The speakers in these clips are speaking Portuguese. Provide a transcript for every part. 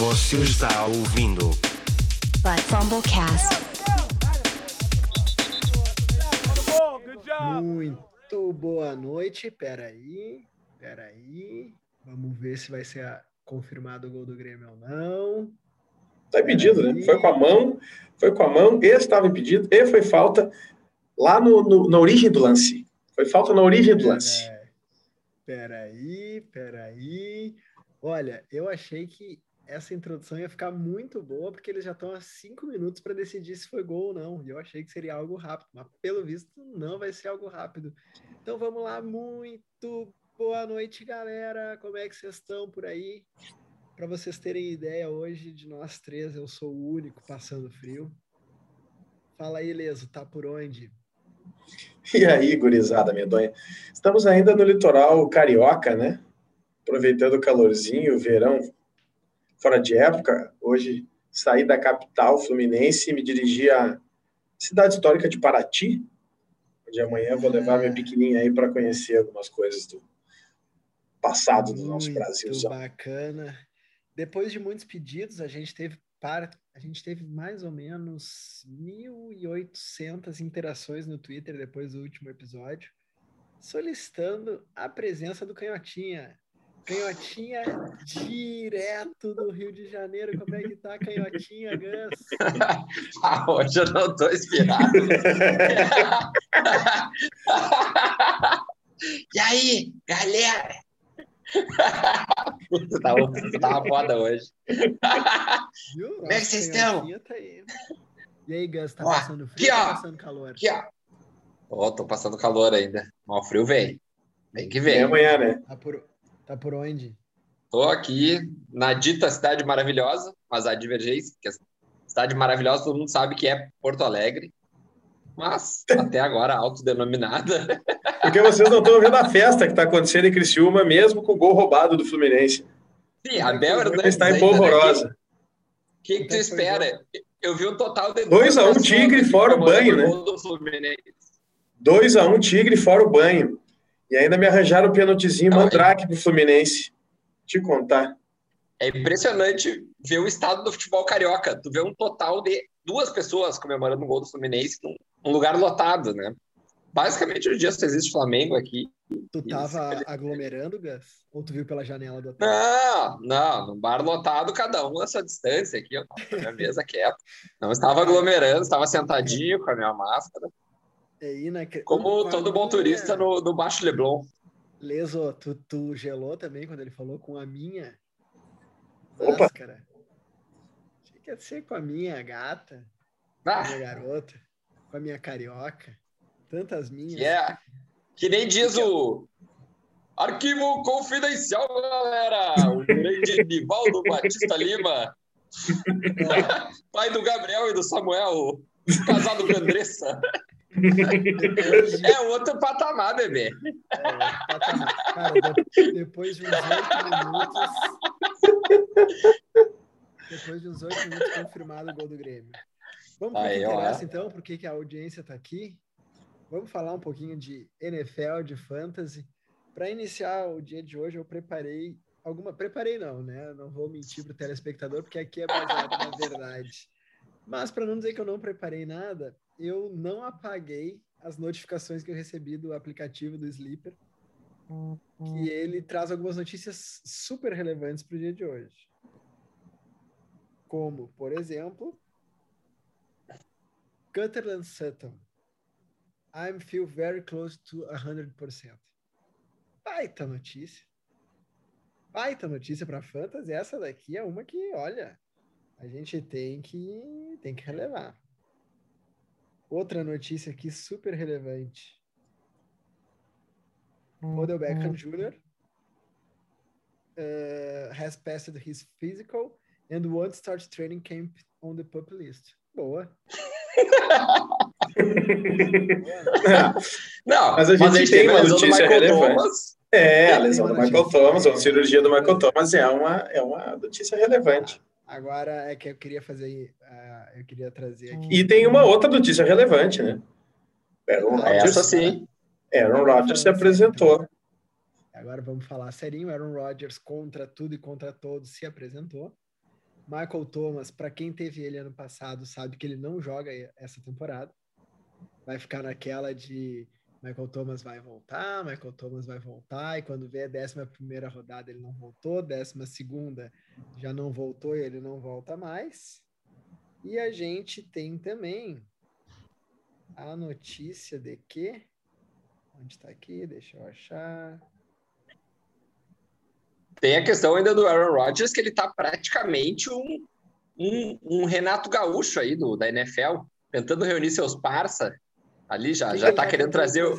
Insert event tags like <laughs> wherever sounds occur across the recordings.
Você está ouvindo But Fumblecast. Muito boa noite. Peraí, peraí. Vamos ver se vai ser a- confirmado o gol do Grêmio ou não. Tá impedido, né? Foi com a mão, foi com a mão, e estava impedido, e foi falta lá no, no- na origem do lance. Foi falta na origem do lance. Peraí, peraí. Olha, eu achei que essa introdução ia ficar muito boa, porque eles já estão há cinco minutos para decidir se foi gol ou não. E eu achei que seria algo rápido, mas pelo visto não vai ser algo rápido. Então vamos lá, muito boa noite, galera. Como é que vocês estão por aí? Para vocês terem ideia, hoje de nós três, eu sou o único passando frio. Fala aí, Leso, tá por onde? E aí, gurizada medonha? Estamos ainda no litoral carioca, né? Aproveitando o calorzinho, o verão fora de época. Hoje saí da capital fluminense e me dirigi à cidade histórica de Paraty, onde amanhã vou levar minha pequenininha aí para conhecer algumas coisas do passado do nosso Brasilzão. bacana. Depois de muitos pedidos, a gente teve para, a gente teve mais ou menos 1.800 interações no Twitter depois do último episódio, solicitando a presença do Canhotinha. Canhotinha direto do Rio de Janeiro. Como é que tá, Canhotinha, Gus? <laughs> Ah, hoje eu não tô inspirado. <laughs> e aí, galera? Puta, tá, tá uma foda hoje. Viu? Como é que vocês estão? Tá aí. E aí, Gus, tá Ó, passando frio aqui, ou tá ó. passando calor? Aqui, ó. Ó, tô passando calor ainda. Mas o frio vem. Vem que Vem vem. amanhã, né? Tá por, tá por onde? Tô aqui na dita cidade maravilhosa, mas a divergência, que a cidade maravilhosa todo mundo sabe que é Porto Alegre. Mas até agora autodenominada. <laughs> Porque vocês não estão vendo a festa que está acontecendo em Criciúma, mesmo com o gol roubado do Fluminense. Sim, Abel Hernandes. Está em ainda, né? polvorosa. O que, que tu Então espera? Eu vi um total de. 2 a 1 duas Tigre, pessoas fora o banho, né? comemorando o Fluminense. 2 a 1 Tigre fora o banho. E ainda me arranjaram o pênaltizinho Não, mandrake pro Fluminense. Te contar. É impressionante ver o estado do futebol carioca. Tu vê um total de duas pessoas comemorando um gol do Fluminense num, lugar lotado, né? Basicamente, hoje em dia só existe Flamengo aqui. Tu tava aglomerando, Gus? Ou tu viu pela janela do hotel? Não, não, num bar lotado, cada um a sua distância aqui, eu tava na minha mesa quieto. Não estava aglomerando, estava sentadinho com a minha máscara, É inacre- como todo bom turista no, no Baixo Leblon. Leso, tu, tu gelou também quando ele falou com a minha Opa. máscara? Achei que ia ser com a minha gata, com a Ah, minha garota, com a minha carioca. Tantas minhas. que é, que nem diz o arquivo confidencial, galera. O grande Nivaldo Batista Lima, <laughs> <laughs> pai do Gabriel e do Samuel, casado com a Andressa. É outro patamar, bebê. é, patamar. Cara, de- depois de uns oito minutos. Depois de uns oito minutos confirmado o gol do Grêmio. Vamos para o que interessa, então, por que a audiência está aqui. Vamos falar um pouquinho de NFL, de fantasy. Para iniciar o dia de hoje, eu preparei alguma. Preparei não, né? Não vou mentir para o telespectador, porque aqui é baseado na verdade. Mas para não dizer que eu não preparei nada, eu não apaguei as notificações que eu recebi do aplicativo do Sleeper, que ele traz algumas notícias super relevantes para o dia de hoje. Como, por exemplo, Cutterland Sutton. I feel very close to 100%. Baita notícia. Baita notícia para fantasy. Essa daqui é uma que, olha, a gente tem que, tem que relevar. Outra notícia aqui super relevante. Odell Beckham Jr. uh, has passed his physical and won't start training camp on the pup list. Boa. <laughs> Não, Mas a gente gente tem uma lesão do notícia relevante. Thomas. É, a Tem lesão uma do Michael. Thomas, ou a cirurgia do Michael Thomas é uma, é uma notícia relevante. Agora é que eu queria fazer, uh, eu queria trazer aqui. E tem uma outra notícia relevante, né? Aaron Rodgers, Essa sim. Aaron Rodgers se apresentou. Agora vamos falar serinho. Aaron Rodgers contra tudo e contra todos se apresentou. Michael Thomas, para quem teve ele ano passado, sabe que ele não joga essa temporada. Vai ficar naquela de Michael Thomas vai voltar, Michael Thomas vai voltar, e quando vê a décima primeira rodada ele não voltou, décima segunda já não voltou e ele não volta mais. E a gente tem também a notícia de que. Onde está aqui? Deixa eu achar. Tem a questão ainda do Aaron Rodgers, que ele está praticamente um, um, um, Renato Gaúcho aí do, da NFL, tentando reunir seus parça Ali já, já tá querendo trazer o,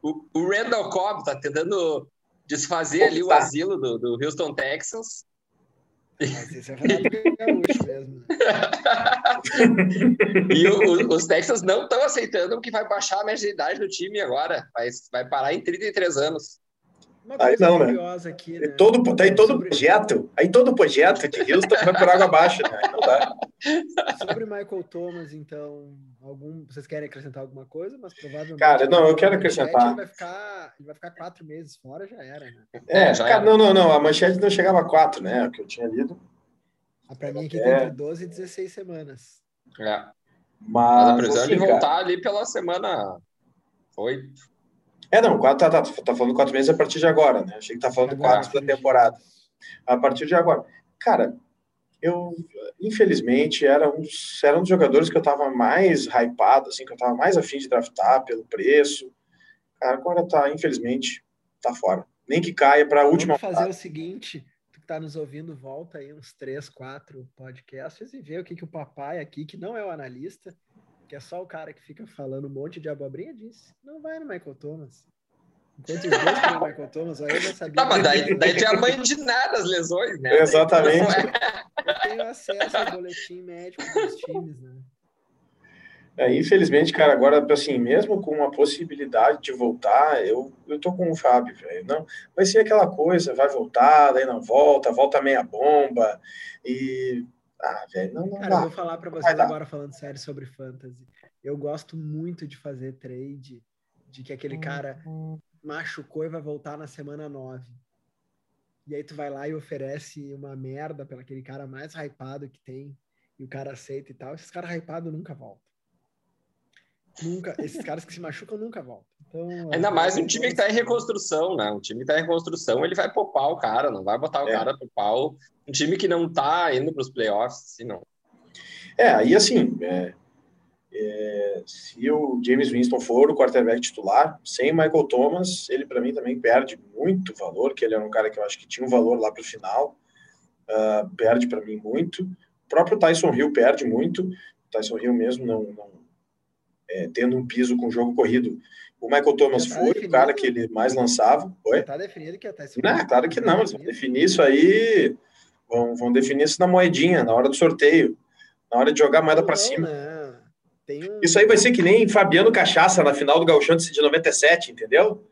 o, o, Randall Cobb, tá tentando desfazer ali o asilo do, do Houston Texans. Mas esse é Gaúcho mesmo. <laughs> e o, o, os Texans não estão aceitando que vai baixar a média de idade do time agora. Vai, vai parar em 33 anos. Aí não, né? Aqui, né? Todo, tá aí todo projeto, aí todo projeto de Houston vai por água abaixo, né? Não dá. <laughs> Sobre Michael Thomas, então, algum, vocês querem acrescentar alguma coisa? Mas provavelmente. Cara, não, eu quero acrescentar. Ele vai ficar, ele vai ficar quatro meses fora, já era, né? É, já cara, era. não, não, não. A manchete não chegava a quatro, né? O que eu tinha lido. Ah, pra mim aqui é... tem entre 12 e 16 semanas. É. Mas, Mas a previsão assim, de voltar ali pela semana 8. É, não, quatro, tá, tá, tá falando quatro meses a partir de agora, né? Achei que tá falando agora, quatro da temporada. A partir de agora. Cara, eu, infelizmente, era um, dos, era um dos jogadores que eu tava mais hypado, assim, que eu tava mais afim de draftar pelo preço. Cara, agora tá, infelizmente, tá fora. Nem que caia para a última. Vamos fazer o seguinte, tu que tá nos ouvindo, volta aí uns três, quatro podcasts e vê o que, que o papai aqui, que não é o analista, que é só o cara que fica falando um monte de abobrinha, disse: não vai no Michael Thomas. Enquanto os dois o Michael Thomas, aí eu já sabia. Tá, mas daí, daí tem a mãe de nada as lesões, né? Exatamente. Eu tenho acesso ao boletim médico dos times, né? É, infelizmente, cara, agora, assim, mesmo com uma possibilidade de voltar, eu, eu tô com o Fábio, velho. Não, vai ser aquela coisa, vai voltar, daí não volta, volta meia bomba, e ah, velho, não, não Cara, eu vou falar para vocês agora falando sério sobre fantasy. Eu gosto muito de fazer trade de que aquele cara machucou e vai voltar na semana 9. E aí tu vai lá e oferece uma merda pelo aquele cara mais hypado que tem e o cara aceita e tal. Esses caras hypados nunca voltam. Nunca, esses caras que se machucam nunca voltam. Então, Ainda mais um time que tá em reconstrução, né? Um time que tá em reconstrução, ele vai poupar o cara, não vai botar o é. cara pro pau. Um time que não tá indo pros playoffs, assim, não. É, aí assim, é, é, se o James Winston for o quarterback titular, sem Michael Thomas, ele para mim também perde muito valor, que ele era um cara que eu acho que tinha um valor lá pro final, uh, perde para mim muito. O próprio Tyson Hill perde muito, o Tyson Hill mesmo não, não é, tendo um piso com jogo corrido. O Michael Thomas tá foi o cara que ele mais lançava. Foi? Tá definido que até Não, claro que não, eles vão definir isso aí, vão, vão definir isso na moedinha, na hora do sorteio, na hora de jogar a moeda para cima. Um... Isso aí vai ser que nem Fabiano Cachaça na final do Gauchão de 97, entendeu?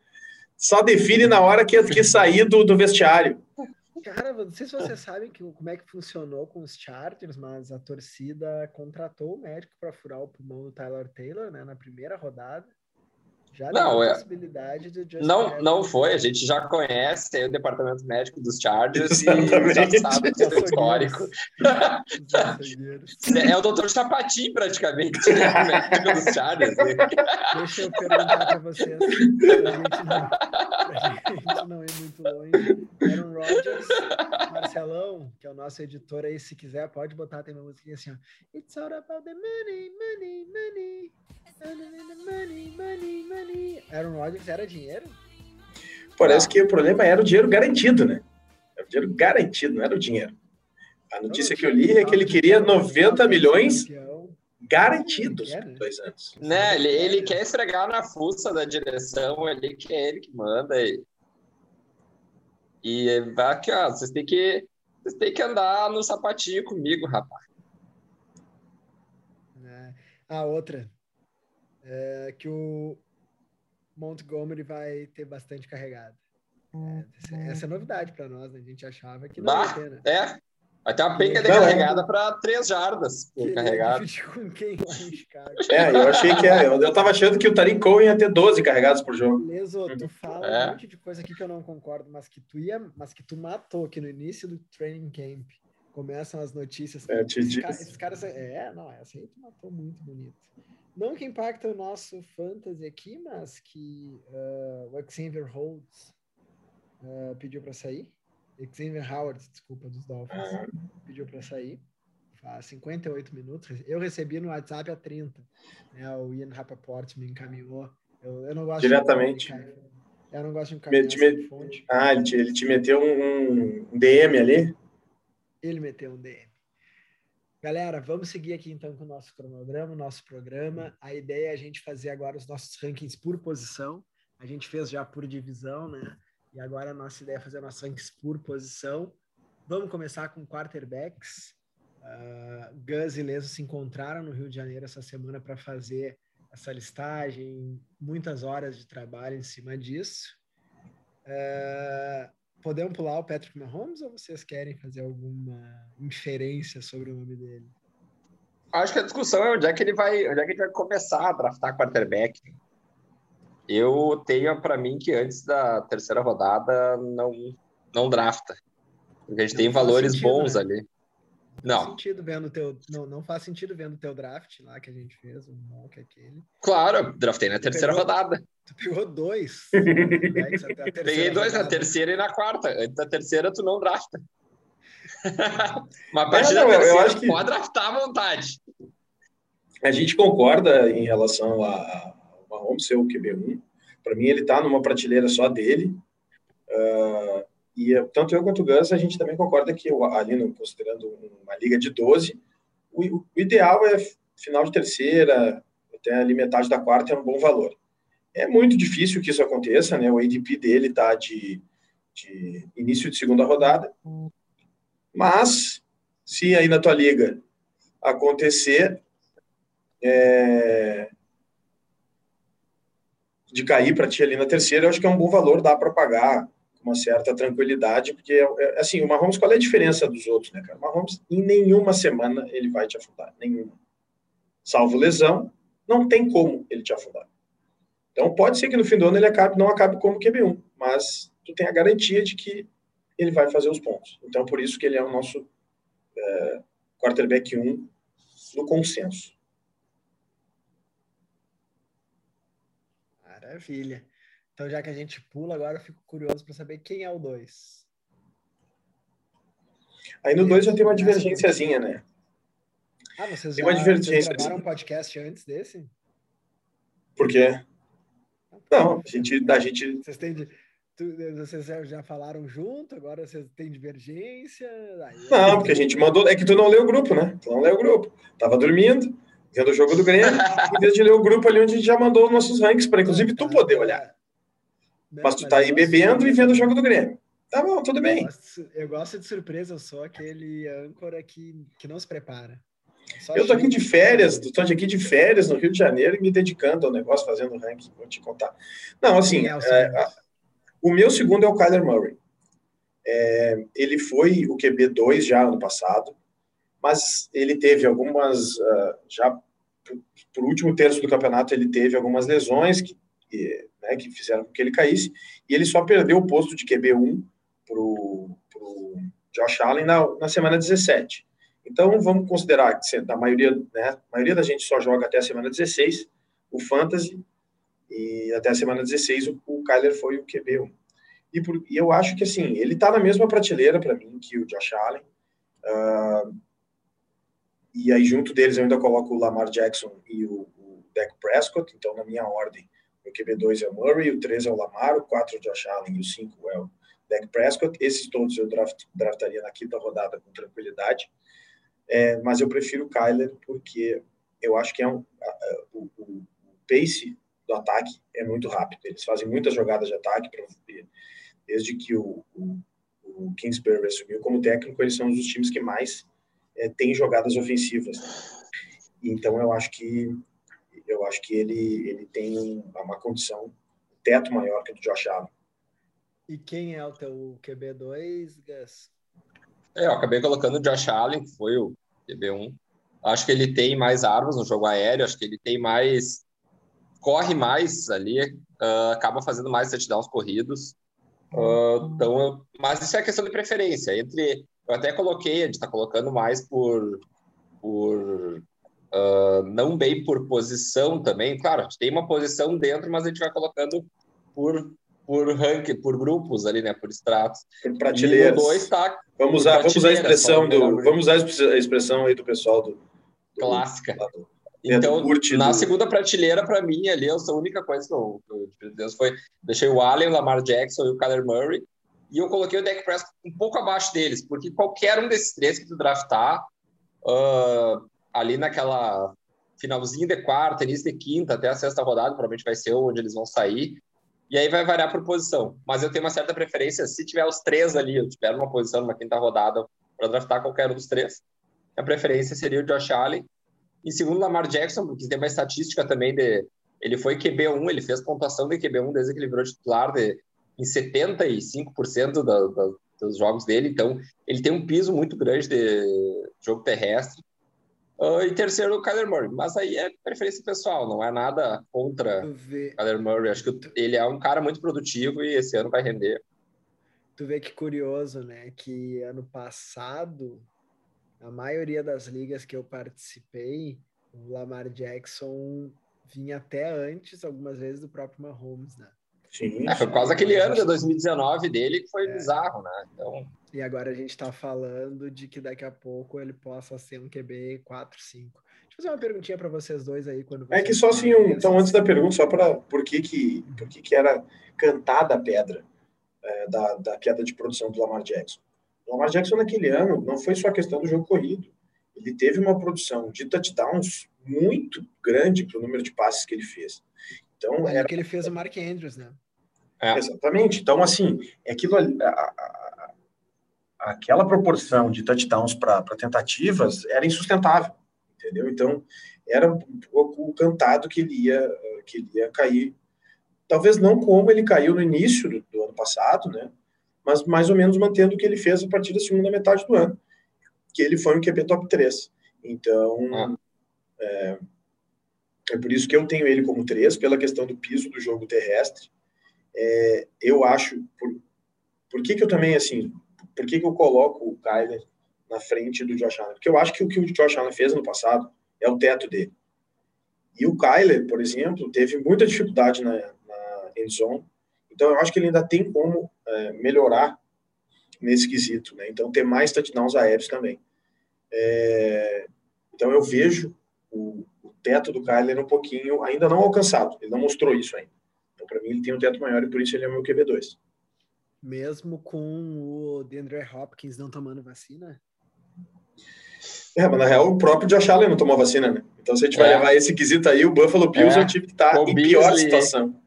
Só define na hora que, que sair do, do vestiário. Cara, não sei se vocês sabem que, como é que funcionou com os Chargers, mas a torcida contratou o médico para furar o pulmão do Tyler Taylor, né, na primeira rodada. Já não, é... possibilidade de não, não foi. A gente já conhece o departamento médico dos Chargers Exatamente. e já sabe <laughs> do seu histórico. <laughs> é o doutor Chapatin, praticamente, né? o médico dos Chargers. Né? <laughs> Deixa eu perguntar para vocês, para a gente, não, não ir muito longe. Aaron Rodgers, Marcelão, que é o nosso editor aí, se quiser, pode botar, tem uma música assim, ó. It's all about the money, money, money. Money, money, money. Aaron Rodgers era dinheiro? Parece que o problema era o dinheiro garantido, né? Era o dinheiro garantido, não era o dinheiro. A notícia que eu li é que ele queria 90 milhões garantidos por dois anos. Né, ele, ele quer esfregar na fuça da direção, ele que é ele que manda. E, e vai aqui, ó, vocês têm que, vocês têm que andar no sapatinho comigo, rapaz. É. A outra, é, que o Montgomery vai ter bastante carregado. É, essa é novidade para nós, né? a gente achava que não bah, ia ter, né? É, ter uma penca de carregada para três jardas. Com quem Chicago. É, eu achei que é. Eu, eu tava achando que o Tariq Cohen ia ter 12 carregados por jogo. Leso, tu fala é. um monte de coisa aqui que eu não concordo, mas que tu ia, mas que tu matou aqui no início do training camp começam as notícias. É, te ca- esses caras. É, não, essa aí tu matou muito bonito. Não que impacta o nosso fantasy aqui, mas que ah, o Xavier Holds ah, pediu para sair. Xavier Howard, desculpa, dos Dolphins, Ah, pediu para sair. Faz 58 minutos. Eu recebi no WhatsApp a 30. Né? O Ian Rappaport me encaminhou. Eu, eu não gosto de- Diretamente. eu não gosto de encaminhar te- sem fonte. Ah, ele te, ele te meteu um, um DM ali? Ele meteu um DM. Galera, vamos seguir aqui então com o nosso cronograma, o nosso programa. A ideia é a gente fazer agora os nossos rankings por posição. A gente fez já por divisão, né? E agora a nossa ideia é fazer nossos rankings por posição. Vamos começar com quarterbacks. Uh, Gus e Leso se encontraram no Rio de Janeiro essa semana para fazer essa listagem, muitas horas de trabalho em cima disso. Uh, podemos pular o Patrick Mahomes ou vocês querem fazer alguma inferência sobre o nome dele? Acho que a discussão é onde é que ele vai, onde é que ele vai começar a draftar quarterback. Eu tenho para mim que antes da terceira rodada não não drafta. Porque a gente Não tem valores sentido, bons né? ali. Faz Não, sentido vendo teu, não, não faz sentido vendo o teu draft lá que a gente fez, o mock aquele. claro, draftei na terceira pegou- rodada. Tu pegou dois. <laughs> terceira Peguei dois na rodada. terceira e na quarta. Antes da terceira, tu não drafta. <laughs> Mas a partir É, da não, eu terceira, acho que- pode draftar à vontade. A gente concorda em relação a- ao Mahomes ser o QB1. Para mim, ele está numa prateleira só dele. Ah, e tanto eu quanto o Gus, a gente também concorda que ali, no- considerando uma liga de 12, o, o ideal é final de terceira, até ali metade da quarta é um bom valor. É muito difícil que isso aconteça, né? O ADP dele está de, de início de segunda rodada. Mas, se aí na tua liga acontecer, é, de cair para ti ali na terceira, eu acho que é um bom valor, dá para pagar uma certa tranquilidade, porque, é, assim, o Mahomes, qual é a diferença dos outros, né, cara? O Mahomes, em nenhuma semana ele vai te afundar, nenhuma. Salvo lesão, não tem como ele te afundar. Então, pode ser que no fim do ano ele acabe, não acabe como QB1, mas tu tem a garantia de que ele vai fazer os pontos. Então, por isso que ele é o nosso é, quarterback 1 no consenso. Maravilha. Então, já que a gente pula, agora eu fico curioso para saber quem é o 2. Aí no 2 já tem uma divergênciazinha, né? Ah, vocês Tem já uma divergência, gravaram assim. um podcast antes desse? Por quê? Não, a gente, a gente Vocês têm vocês já, falaram junto, agora vocês têm divergência? Aí- Não, porque a gente mandou. É que tu não leu o grupo, né? Tu não leu o grupo. Tava dormindo, vendo o jogo do Grêmio, em vez de ler o grupo ali onde a gente já mandou os nossos ranks, para inclusive tu Cara, poder olhar. Não, Mas tu tá aí eu bebendo sou- e vendo o jogo do Grêmio. Tá bom, tudo Eu bem. gosto, eu gosto de surpresa, eu sou aquele âncora que, que não se prepara. Só Eu tô aqui de férias, tô aqui de férias no Rio de Janeiro e me dedicando ao negócio, fazendo ranking, vou te contar. Não, assim, é o é, a- o meu segundo é o Kyler Murray. É, ele foi o QB2 já ano passado, mas ele teve algumas, ah, já pro, pro último terço do campeonato, ele teve algumas lesões que, que, né, que fizeram com que ele caísse, e ele só perdeu o posto de QB1 pro, pro Josh Allen na, na semana 17. Então, vamos considerar que da maioria, né, a maioria da gente só joga até a semana 16, o Fantasy, e até a semana 16 o, o Kyler foi o QB1. E, por- e eu acho que, assim, ele está na mesma prateleira para mim que o Josh Allen. Ah, e aí, junto deles, eu ainda coloco o Lamar Jackson e o, o Dak Prescott. Então, na minha ordem, o QB2 é o Murray, o 3 é o Lamar, o 4 é o Josh Allen e o 5 é o Dak Prescott. Esses todos eu draft, draftaria na quinta rodada com tranquilidade. É, mas eu prefiro o Kyler porque eu acho que é um, a- a- o, o- pace do ataque é muito rápido. Eles fazem muitas jogadas de ataque. pra- Desde que o, o, o Kingsbury assumiu como técnico, eles são um dos times que mais é, têm jogadas ofensivas. Então eu acho que eu acho que ele ele tem um- uma condição um teto maior que o do Josh Allen. E quem é o teu QB2, Gus? É, eu acabei colocando o Josh Allen, que foi o QB1. Acho que ele tem mais armas no jogo aéreo, acho que ele tem mais. corre mais ali, ah, acaba fazendo mais touchdowns corridos. Ah, então, eu- mas isso é questão de preferência. Entre Eu até coloquei, a gente está colocando mais por, por uh, não bem por posição também. Claro, a gente tem uma posição dentro, mas a gente vai colocando por, por ranking, por grupos ali, né? Por estratos. Por prateleiras. Dois tá vamos usar, vamos usar a expressão do, vamos usar a expressão aí do pessoal do, do clássica. do, então, curte na segunda prateleira, para mim, ali, essa única coisa que eu, que eu de Deus foi deixei o Allen, o Lamar Jackson e o Kyler Murray, e eu coloquei o Dak Prescott um pouco abaixo deles, porque qualquer um desses três que tu draftar, ah, ali naquela finalzinho de quarta, início de quinta, até a sexta rodada, provavelmente vai ser onde eles vão sair, e aí vai variar por posição. Mas eu tenho uma certa preferência, se tiver os três ali, eu tiver uma posição numa quinta rodada para draftar qualquer um dos três, a preferência seria o Josh Allen. Em segundo, Lamar Jackson, porque tem uma estatística também de. Ele foi QB1, ele fez pontuação de QB1 desde que ele virou titular de, em 75% da, da, dos jogos dele, então ele tem um piso muito grande de jogo terrestre. Ah, e terceiro, o Kyler Murray, mas aí é preferência pessoal, não é nada contra o Kyler Murray. Acho que ele é um cara muito produtivo e esse ano vai render. tu vê que curioso, né? Que ano passado, a maioria das ligas que eu participei, o Lamar Jackson vinha até antes, algumas vezes, do próprio Mahomes, né? Sim, É, foi por causa daquele Mas ano de acho- 2019 dele que foi É. bizarro, né? Então, E agora a gente tá falando de que daqui a pouco ele possa ser um QB 4, 5. Deixa eu fazer uma perguntinha para vocês dois aí. quando É que só assim, um, então essas- antes da pergunta, só para por que que, por que que era cantada a pedra é, da, da queda de produção do Lamar Jackson? O Lamar Jackson naquele ano não foi só a questão do jogo corrido. Ele teve uma produção de touchdowns muito grande para o número de passes que ele fez. Então, Olha era que ele fez o Mark Andrews, né? É. Exatamente. Então, assim, é aquilo ali, a- a- aquela proporção de touchdowns para tentativas era insustentável, entendeu? Então, era um pouco cantado que ele ia, que ele ia cair. Talvez não como ele caiu no início do, do ano passado, né? Mas mais ou menos mantendo o que ele fez a partir da segunda metade do ano, que ele foi um QB top 3. Então, Ah. é, é por isso que eu tenho ele como 3, pela questão do piso do jogo terrestre. É, eu acho, por, por que que eu também, assim, por que que eu coloco o Kyler na frente do Josh Allen? Porque eu acho que o que o Josh Allen fez no passado é o teto dele. E o Kyler, por exemplo, teve muita dificuldade na, na end zone, então eu acho que ele ainda tem como é, melhorar nesse quesito, né? Então ter mais touchdowns aéreos também. É, então eu vejo o teto do Kyler um pouquinho ainda não alcançado, ele não mostrou isso ainda. Então para mim ele tem um teto maior e por isso ele é o meu QB2. Mesmo com o DeAndre Hopkins não tomando vacina? É, mas na real o próprio Josh Allen não tomou vacina, né? Então se a gente vai É. levar esse quesito aí, o Buffalo Bills É. é, um time que está O em pior Beasley- situação.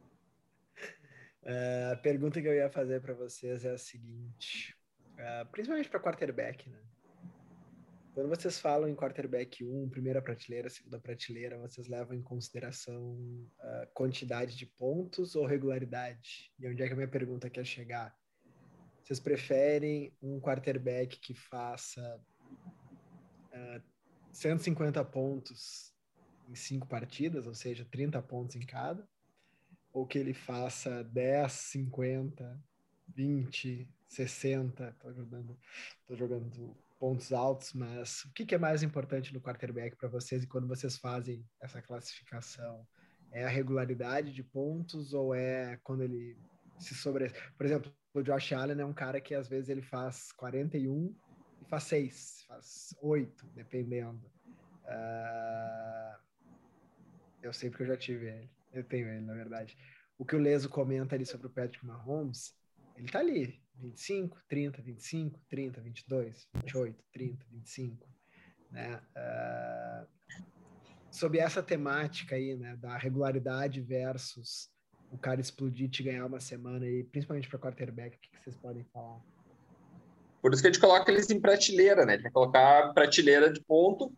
É, a pergunta que eu ia fazer para vocês é a seguinte, é, principalmente para quarterback, né? Quando vocês falam em quarterback 1, primeira prateleira, segunda prateleira, vocês levam em consideração a quantidade de pontos ou regularidade? E onde é que a minha pergunta quer chegar? Vocês preferem um quarterback que faça ah, 150 pontos em cinco partidas, ou seja, 30 pontos em cada? ou que ele faça 10, 50, 20, 60, tô jogando, tô jogando pontos altos, mas o que, que é mais importante no quarterback para vocês e quando vocês fazem essa classificação? É a regularidade de pontos ou é quando ele se sobre... Por exemplo, o Josh Allen é um cara que às vezes ele faz 41 e faz 6, faz 8, dependendo. Ah, eu sei porque eu já tive ele. Eu tenho ele, na verdade. O que o Leso comenta ali sobre o Patrick Mahomes, ele tá ali. 25, 30, 25, 30, 22, 28, 30, 25. Né? Ah, sobre essa temática aí, né, da regularidade versus o cara explodir te ganhar uma semana, e principalmente para quarterback, o que, que vocês podem falar? por isso que a gente coloca eles em prateleira, né? A gente vai colocar prateleira de ponto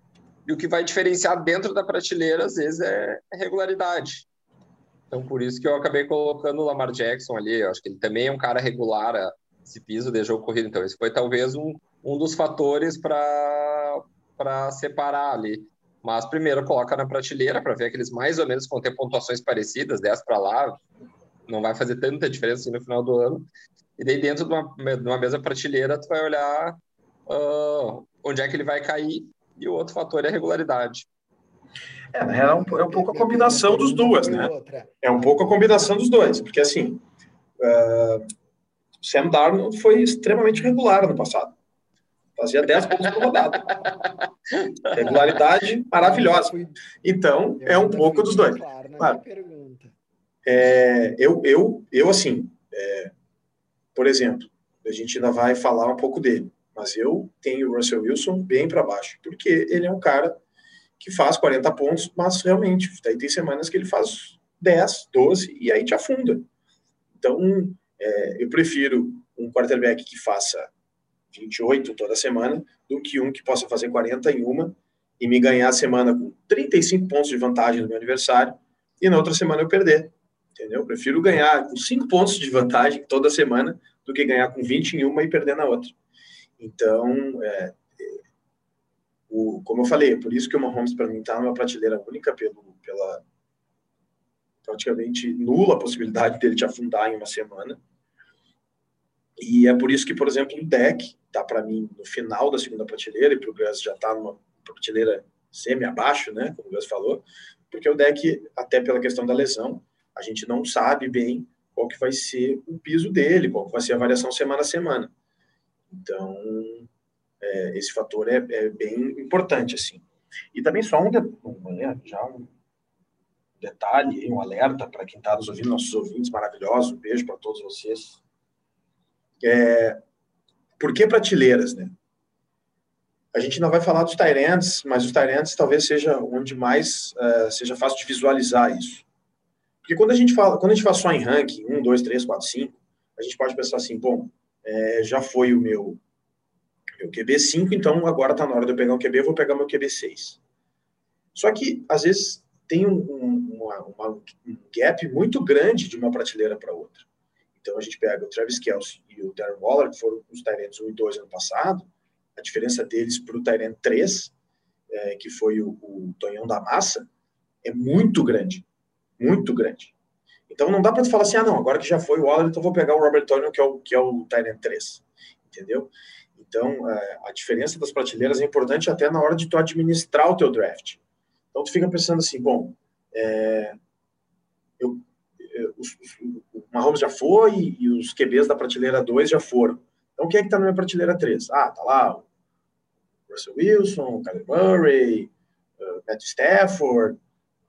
e o que vai diferenciar dentro da prateleira, às vezes, é regularidade. Então, por isso que eu acabei colocando o Lamar Jackson ali. Eu acho que ele também é um cara regular esse piso de jogo corrido. Então, esse foi talvez um, um dos fatores para separar ali. Mas primeiro coloca na prateleira para ver aqueles mais ou menos que vão ter pontuações parecidas, 10 para lá, não vai fazer tanta diferença assim no final do ano. E daí dentro de uma, de uma mesma prateleira tu vai olhar uh, onde é que ele vai cair, e o outro fator é a regularidade. É, é um, é um pouco a combinação dos duas, né? É um pouco a combinação dos dois, porque assim, uh, Sam Darnold foi extremamente regular no passado. Fazia 10 pontos por rodada. Regularidade maravilhosa. Então, é um pouco dos dois. Claro. É, eu, eu, eu, assim, é, por exemplo, a gente ainda vai falar um pouco dele, mas eu tenho o Russell Wilson bem para baixo, porque ele é um cara que faz 40 pontos, mas realmente, daí tem semanas que ele faz 10, 12 e aí te afunda. Então, é, eu prefiro um quarterback que faça 28 toda semana, do que um que possa fazer 40 em uma e me ganhar a semana com 35 pontos de vantagem no meu aniversário e na outra semana eu perder. Entendeu? Eu prefiro ganhar com 5 pontos de vantagem toda semana do que ganhar com 20 em uma e perder na outra. Então, é, o, como eu falei, é por isso que o Mahomes para mim está numa prateleira única pelo, pela praticamente nula possibilidade dele te afundar em uma semana. E é por isso que, por exemplo, o deck tá para mim no final da segunda prateleira, e para o Gus já está numa prateleira semi-abaixo, né, como o Gus falou, porque o deck, até pela questão da lesão, a gente não sabe bem qual que vai ser o piso dele, qual vai ser a variação semana a semana. Então, é, esse fator é, é, bem importante, assim. E também só um, de, um já um detalhe, um alerta para quem está nos ouvindo, nossos ouvintes maravilhosos, um beijo para todos vocês. É, por que prateleiras, né? A gente não vai falar dos Tyrants, mas os Tyrants talvez seja onde mais uh, seja fácil de visualizar isso. Porque quando a gente fala, quando a gente fala só em ranking, 1, 2, 3, 4, 5, a gente pode pensar assim, bom, é, já foi o meu, meu QB 5, então agora está na hora de eu pegar um QB, vou pegar meu QB 6. Só que, às vezes, tem um, um, uma, uma, um gap muito grande de uma prateleira para outra. Então a gente pega o Travis Kelsey e o Darren Waller, que foram os Tyrants 1 e 2 ano passado, a diferença deles para o Tyrant 3, é, que foi o, o Tonhão da Massa, é muito grande. Muito grande. Então não dá para falar assim, ah não, agora que já foi o Waller, então vou pegar o Robert Tonyan, que é o, que é o Tyrant 3. Entendeu? Então, é, a diferença das prateleiras é importante até na hora de tu administrar o teu draft. Então, tu fica pensando assim, bom, é, eu, eu, o Mahomes já foi e os QBs da prateleira 2 já foram. Então, quem é que está na minha prateleira 3? Ah, tá lá o Russell Wilson, o Kyler Murray, uh, Matt Stafford,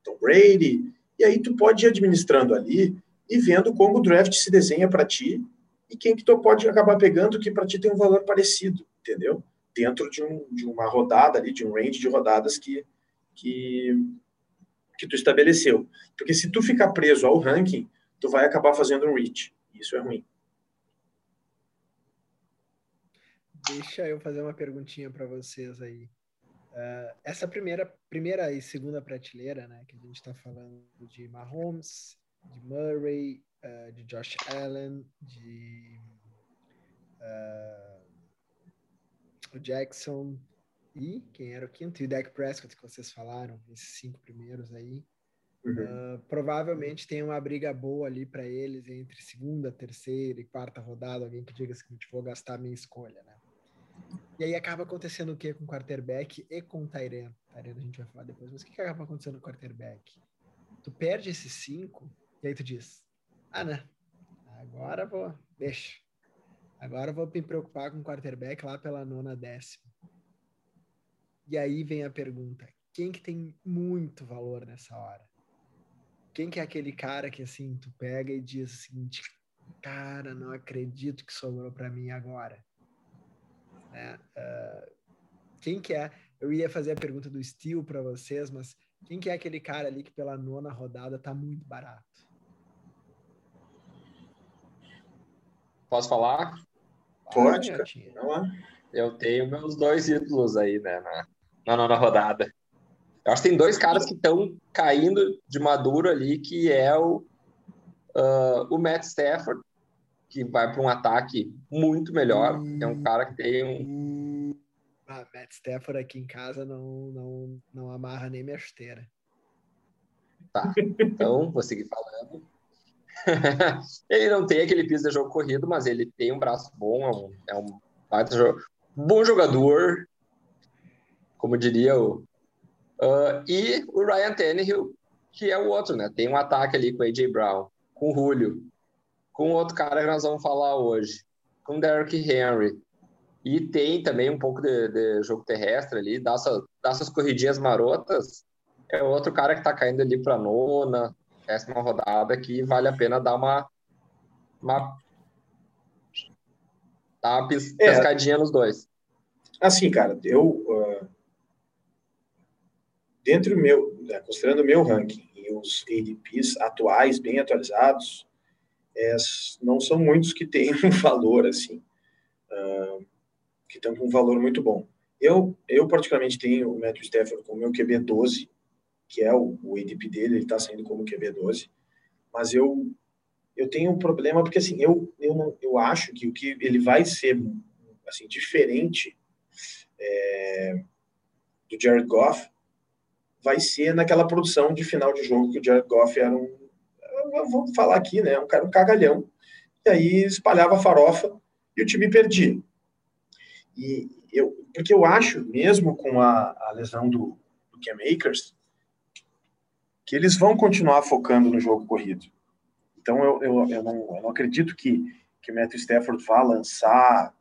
Tom Brady. E aí tu pode ir administrando ali e vendo como o draft se desenha para ti e quem que tu pode acabar pegando que para ti tem um valor parecido, entendeu? Dentro de, um, de uma rodada ali, de um range de rodadas que, que, que tu estabeleceu. Porque se tu ficar preso ao ranking, tu vai acabar fazendo um reach. Isso é ruim. Deixa eu fazer uma perguntinha para vocês aí. Uh, essa primeira, primeira e segunda prateleira, né, que a gente está falando de Mahomes, de Murray, uh, de Josh Allen, de uh, o Jackson e quem era o quinto? E o Dak Prescott, que vocês falaram, esses cinco primeiros aí. Uhum. Uh, provavelmente tem uma briga boa ali para eles entre segunda, terceira e quarta rodada. Alguém que diga assim: vou gastar a minha escolha, né? E aí acaba acontecendo o que com o quarterback e com o Tyren? Tyren a gente vai falar depois, mas o que, que acaba acontecendo com o quarterback? Tu perde esses cinco e aí tu diz: ah, né? Agora vou, deixa. Agora vou me preocupar com o quarterback lá pela nona décima. E aí vem a pergunta: quem que tem muito valor nessa hora? Quem que é aquele cara que assim tu pega e diz o seguinte, cara, não acredito que sobrou para mim agora, né? Uh, quem que é? Eu ia fazer a pergunta do Steel para vocês, mas quem que é aquele cara ali que pela nona rodada tá muito barato? Posso falar? Pode, cara. Eu tenho meus dois ídolos aí, né, na, na nona rodada. Eu acho que tem dois caras que estão caindo de maduro ali, que é o, uh, o Matt Stafford, que vai para um ataque muito melhor. É um cara que tem um. Ah, Matt Stafford aqui em casa não, não, não amarra nem minha chuteira. Tá, então vou seguir falando. <laughs> ele não tem aquele piso de jogo corrido, mas ele tem um braço bom, é um, é um baita jogo. bom jogador, como diria o. Uh, e o Ryan Tannehill, que é o outro, né? Tem um ataque ali com o A.J. Brown, com o Julio, com outro cara que nós vamos falar hoje, com o Derrick Henry. E tem também um pouco de, de jogo terrestre ali, dá, sua, dá suas corridinhas marotas. É outro cara que tá caindo ali para nona, décima rodada, que vale a pena dar uma, uma, dar uma pis, É. pescadinha nos dois. Assim, cara, eu. Dentro do meu. né, considerando o meu ranking e os ADPs atuais, bem atualizados, é, não são muitos que têm um <laughs> valor, assim. uh, que estão com um valor muito bom. Eu, eu particularmente, tenho o Matthew Stafford como meu QB 12, que é o, o ADP dele, ele está saindo como QB 12. Mas eu, eu tenho um problema, porque assim, eu, eu, não, eu acho que o que ele vai ser assim, diferente é, do Jared Goff vai ser naquela produção de final de jogo que o Jared Goff era um, eu vou falar aqui, né, um cara um cagalhão, e aí espalhava farofa e o time perdia. E eu, porque eu acho, mesmo com a, a lesão do, do Cam Akers, que eles vão continuar focando no jogo corrido. Então eu, eu, eu, não, eu não acredito que, que o Matthew Stafford vá lançar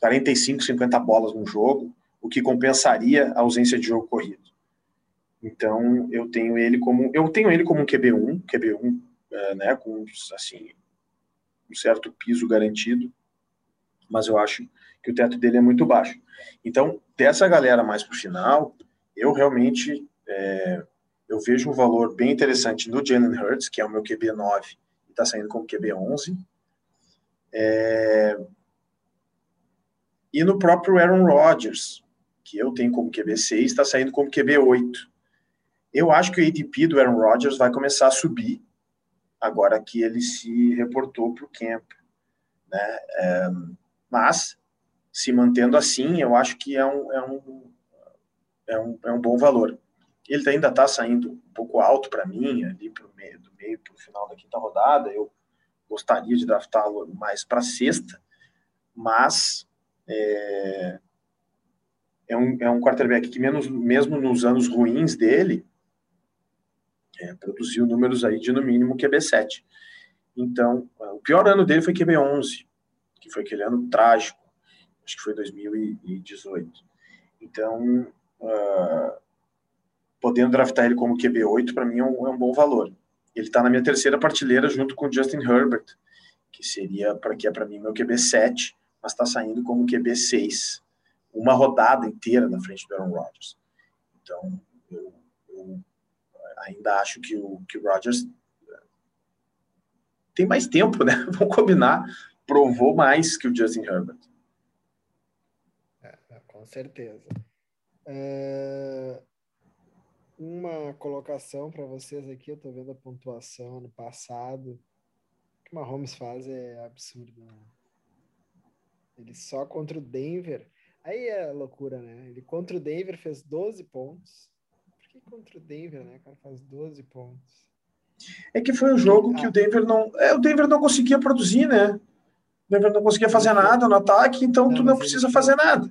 45, 50 bolas no jogo, o que compensaria a ausência de jogo corrido. Então eu tenho ele como eu tenho ele como um QB1, QB1, é, né, com assim um certo piso garantido, mas eu acho que o teto dele é muito baixo. Então dessa galera mais para o final, eu realmente é, eu vejo um valor bem interessante no Jalen Hurts, que é o meu QB9 e está saindo como QB11. É, e no próprio Aaron Rodgers, que eu tenho como QB6, está saindo como QB8. Eu acho que o ADP do Aaron Rodgers vai começar a subir agora que ele se reportou para o camp. Né? É, mas, se mantendo assim, eu acho que é um, é um, é um, é um bom valor. Ele ainda está saindo um pouco alto para mim, ali pro meio, do meio para o final da quinta rodada. Eu gostaria de draftá-lo mais para sexta, mas é, é, um, é um quarterback que, menos, mesmo nos anos ruins dele, é, produziu números aí de no mínimo QB7. Então, o pior ano dele foi QB11, que foi aquele ano trágico, acho que foi 2018. Então, uh, podendo draftar ele como QB8, para mim é um, é um, bom valor. Ele está na minha terceira partilheira junto com o Justin Herbert, que seria para que é para mim meu QB7, mas está saindo como QB6, uma rodada inteira na frente do Aaron Rodgers. Então, eu, eu ainda acho que o, que o Rodgers tem mais tempo, né? <laughs> Vamos combinar, provou mais que o Justin Herbert. É, com certeza. É... Uma colocação para vocês aqui, eu tô vendo a pontuação no passado. O que o Mahomes faz é absurdo, né? Ele só contra o Denver. Aí é loucura, né? Ele contra o Denver fez 12 pontos. Por que contra o Denver, né? O cara faz 12 pontos. É que foi um jogo que ah. o Denver não. É, o Denver não conseguia produzir, né? O Denver não conseguia fazer nada no ataque, então não, tu não precisa ele... fazer nada.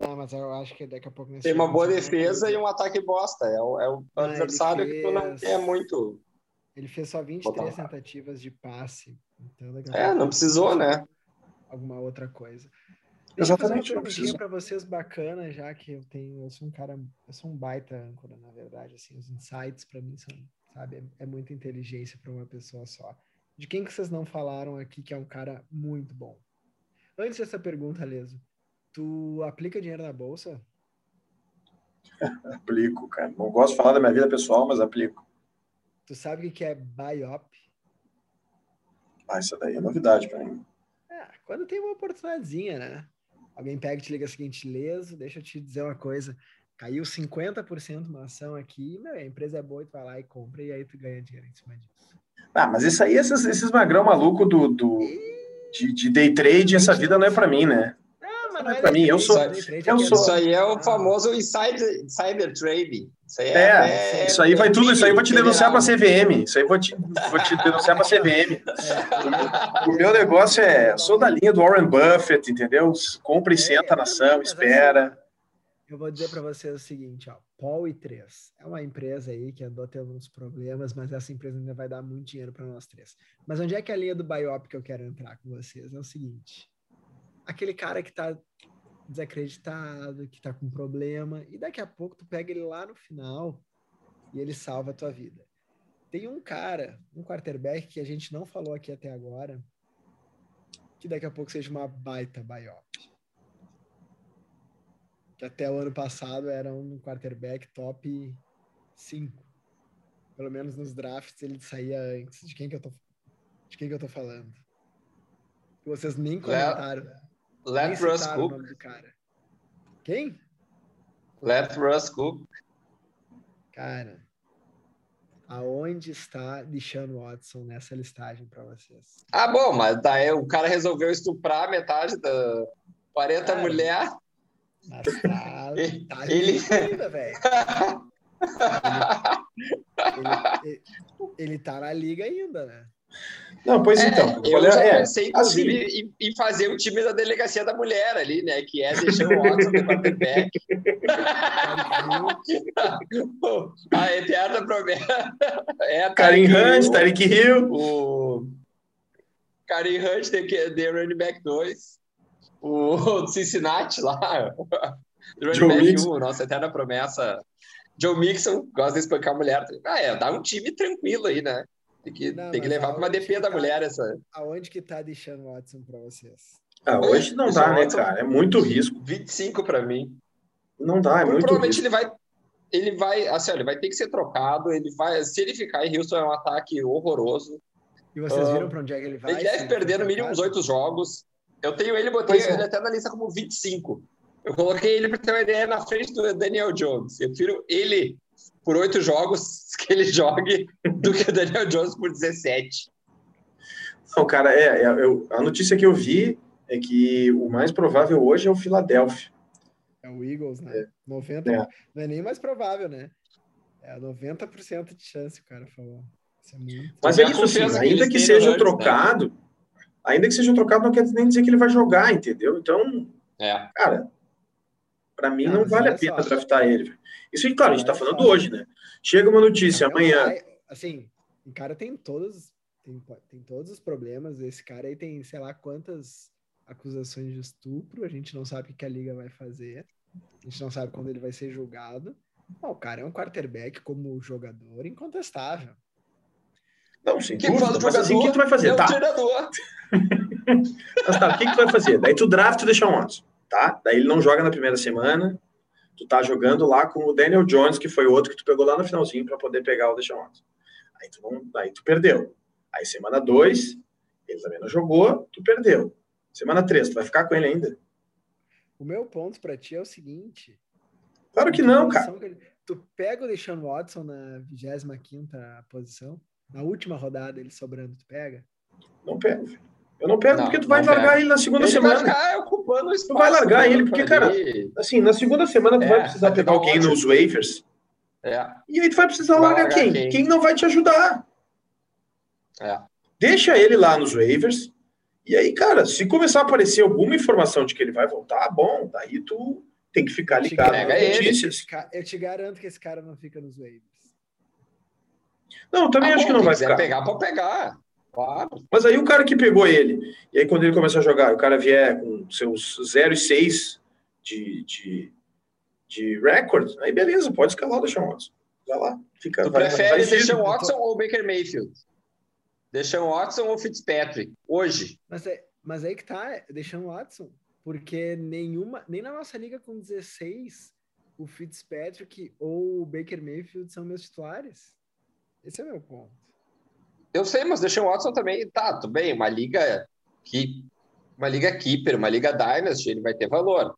Não, mas eu acho que daqui a pouco. Tem uma boa defesa e um ataque bosta. É o, é o ah, adversário fez... que tu não quer muito. Ele fez só 23 Botar. tentativas de passe. Então, é, não precisou, né? Alguma outra coisa. Deixa Exatamente, eu fazer uma para vocês bacana, já que eu tenho, eu sou um cara, eu sou um baita âncora, na verdade, assim, os insights para mim são, sabe, é, é muita inteligência para uma pessoa só. De quem que vocês não falaram aqui que é um cara muito bom? Antes dessa pergunta, Leso, tu aplica dinheiro na bolsa? <laughs> aplico, cara. Não gosto de falar da minha vida pessoal, mas aplico. Tu sabe o que é BIOP? Ah, isso daí é novidade para mim. É, quando tem uma oportunidadezinha, né? Alguém pega e te liga o seguinte, leso, deixa eu te dizer uma coisa. Caiu 50% uma ação aqui, meu, a empresa é boa, tu vai lá e compra, e aí tu ganha dinheiro em cima disso. Ah, mas isso aí, esses, esses magrão maluco do, do, de, de day trade, essa vida não é para mim, né? Não, não é pra mim, eu sou- eu é sou- Isso aí é o famoso insider, insider trading. Isso aí é, É, isso aí vai tudo, isso aí eu vou te denunciar pra CVM. Isso aí vou te, vou te denunciar pra CVM. O meu negócio é, sou da linha do Warren Buffett, entendeu? Compra e É, senta na ação, assim, espera. Eu vou dizer para vocês o seguinte, ó, Paul e 3 é uma empresa aí que andou tendo uns problemas, mas essa empresa ainda vai dar muito dinheiro para nós três. Mas onde é que é a linha do Biop que eu quero entrar com vocês? É o seguinte, aquele cara que tá desacreditado, que tá com problema, e daqui a pouco tu pega ele lá no final e ele salva a tua vida. Tem um cara, um quarterback que a gente não falou aqui até agora, que daqui a pouco seja uma baita Biop que até o ano passado era um quarterback top 5. Pelo menos nos drafts ele saía antes. De quem que eu tô, de quem que eu tô falando? Vocês nem comentaram. nem Let Russ cook. Quem? Let Russ cook. Cara, aonde está Deshaun Watson nessa listagem para vocês? Ah, bom, mas daí o cara resolveu estuprar metade da 40 Cara, mulher. Mas tá, Ele- <laughs> tá ele- velho. <laughs> Ele, ele, ele tá na liga ainda, né? Não, pois então. eu olha, já é, pensei, inclusive, em, em fazer o time da delegacia da mulher ali, né? Que é deixar o Watson de quarterback. <laughs> a eterna promessa. É a Karim Hunt, Tarek Hill. O Karim Hunt de, de running back 2. O Cincinnati lá. running Joe back Mixon. 1, nossa eterna promessa. Joe Mixon, gosta de espancar a mulher. Ah, é, dá um time tranquilo aí, né? Tem que, Não, tem que levar para uma que da tá? mulher essa. Aonde que tá deixando Watson para vocês? Ah, hoje não dá, né, cara? É muito risco. 25 para mim. Não dá, é muito Provavelmente risco. ele vai. Ele vai, assim, ele vai ter que ser trocado. Ele vai, se ele ficar em Houston, é um ataque horroroso. E vocês Ah, viram para onde é que ele vai? ele deve perder no mínimo uns oito jogos. Eu tenho ele, botei Pois é. ele até na lista como 25. Eu coloquei ele para ter uma ideia na frente do Daniel Jones. Eu prefiro ele por oito jogos <laughs> que ele jogue do que o Daniel Jones por 17. Não, cara, é, é, eu- a notícia que eu vi é que o mais provável hoje é o Philadelphia. É o Eagles, né? 90, É. Não é nem mais provável, né? É 90% de chance, o cara falou. Isso é muito. Mas é isso, assim, ainda que seja trocado, ainda que seja trocado, não quer nem dizer que ele vai jogar, entendeu? Então, É. cara, pra mim Não, não vale a pena só. draftar ele. Isso, aí, claro, a gente tá Olha falando hoje, né? Chega uma notícia amanhã. assim, o cara tem todos, tem, tem todos os problemas. Esse cara aí tem, sei lá, quantas acusações de estupro. A gente não sabe o que a liga vai fazer. A gente não sabe quando ele vai ser julgado. Bom, o cara é um quarterback como jogador incontestável. Não, sem dúvida, mas assim, o que jogador tu vai fazer? é o Tá, <laughs> mas tá, o que, que tu vai fazer? Daí tu draft deixa um Watson, tá? Daí ele não joga na primeira semana, tu tá jogando lá com o Daniel Jones, que foi outro que tu pegou lá no finalzinho pra poder pegar o Deshaun Watson. Aí tu, não, aí tu perdeu. Aí semana 2, ele também não jogou, tu perdeu. Semana 3, tu vai ficar com ele ainda? O meu ponto pra ti é o seguinte. Claro que não, cara. que ele- Tu pega o Deshaun Watson na 25ª posição, na última rodada ele sobrando, tu pega? Não pego. velho. Eu não pego Não, porque tu vai largar ele na segunda Ele vai semana. ficar ocupando o espaço. vai largar ele, porque, cara, ali. Assim, na segunda semana tu É, vai precisar pegar alguém ótimo. nos waivers. É, E aí tu vai precisar Vai largar largar quem? quem? quem? não vai te ajudar. é. Deixa ele lá nos waivers. E aí, cara, se começar a aparecer alguma informação de que ele vai voltar, bom, daí tu tem que ficar ligado nas ele. notícias. Eu te garanto que esse cara não fica nos waivers. Não, eu também Ah, acho bom, que não vai ficar. pegar, pode pegar. Claro. Mas aí o cara que pegou ele, e aí quando ele começar a jogar, o cara vier com seus 0 e 6 de, de, de recorde, aí beleza, pode escalar o Deshaun Watson. Vai lá, fica. Tu vai, prefere vai, vai, Deshaun. Watson ou Baker Mayfield? Deshaun Watson ou Fitzpatrick? Hoje. Mas, é, mas aí que tá, deixando o Watson, porque nenhuma, nem na nossa liga com 16, o Fitzpatrick ou o Baker Mayfield são meus titulares. Esse é meu ponto. Eu sei, mas Deshaun Watson também tá, tudo bem. Uma liga que uma liga keeper, uma liga dynasty, ele vai ter valor.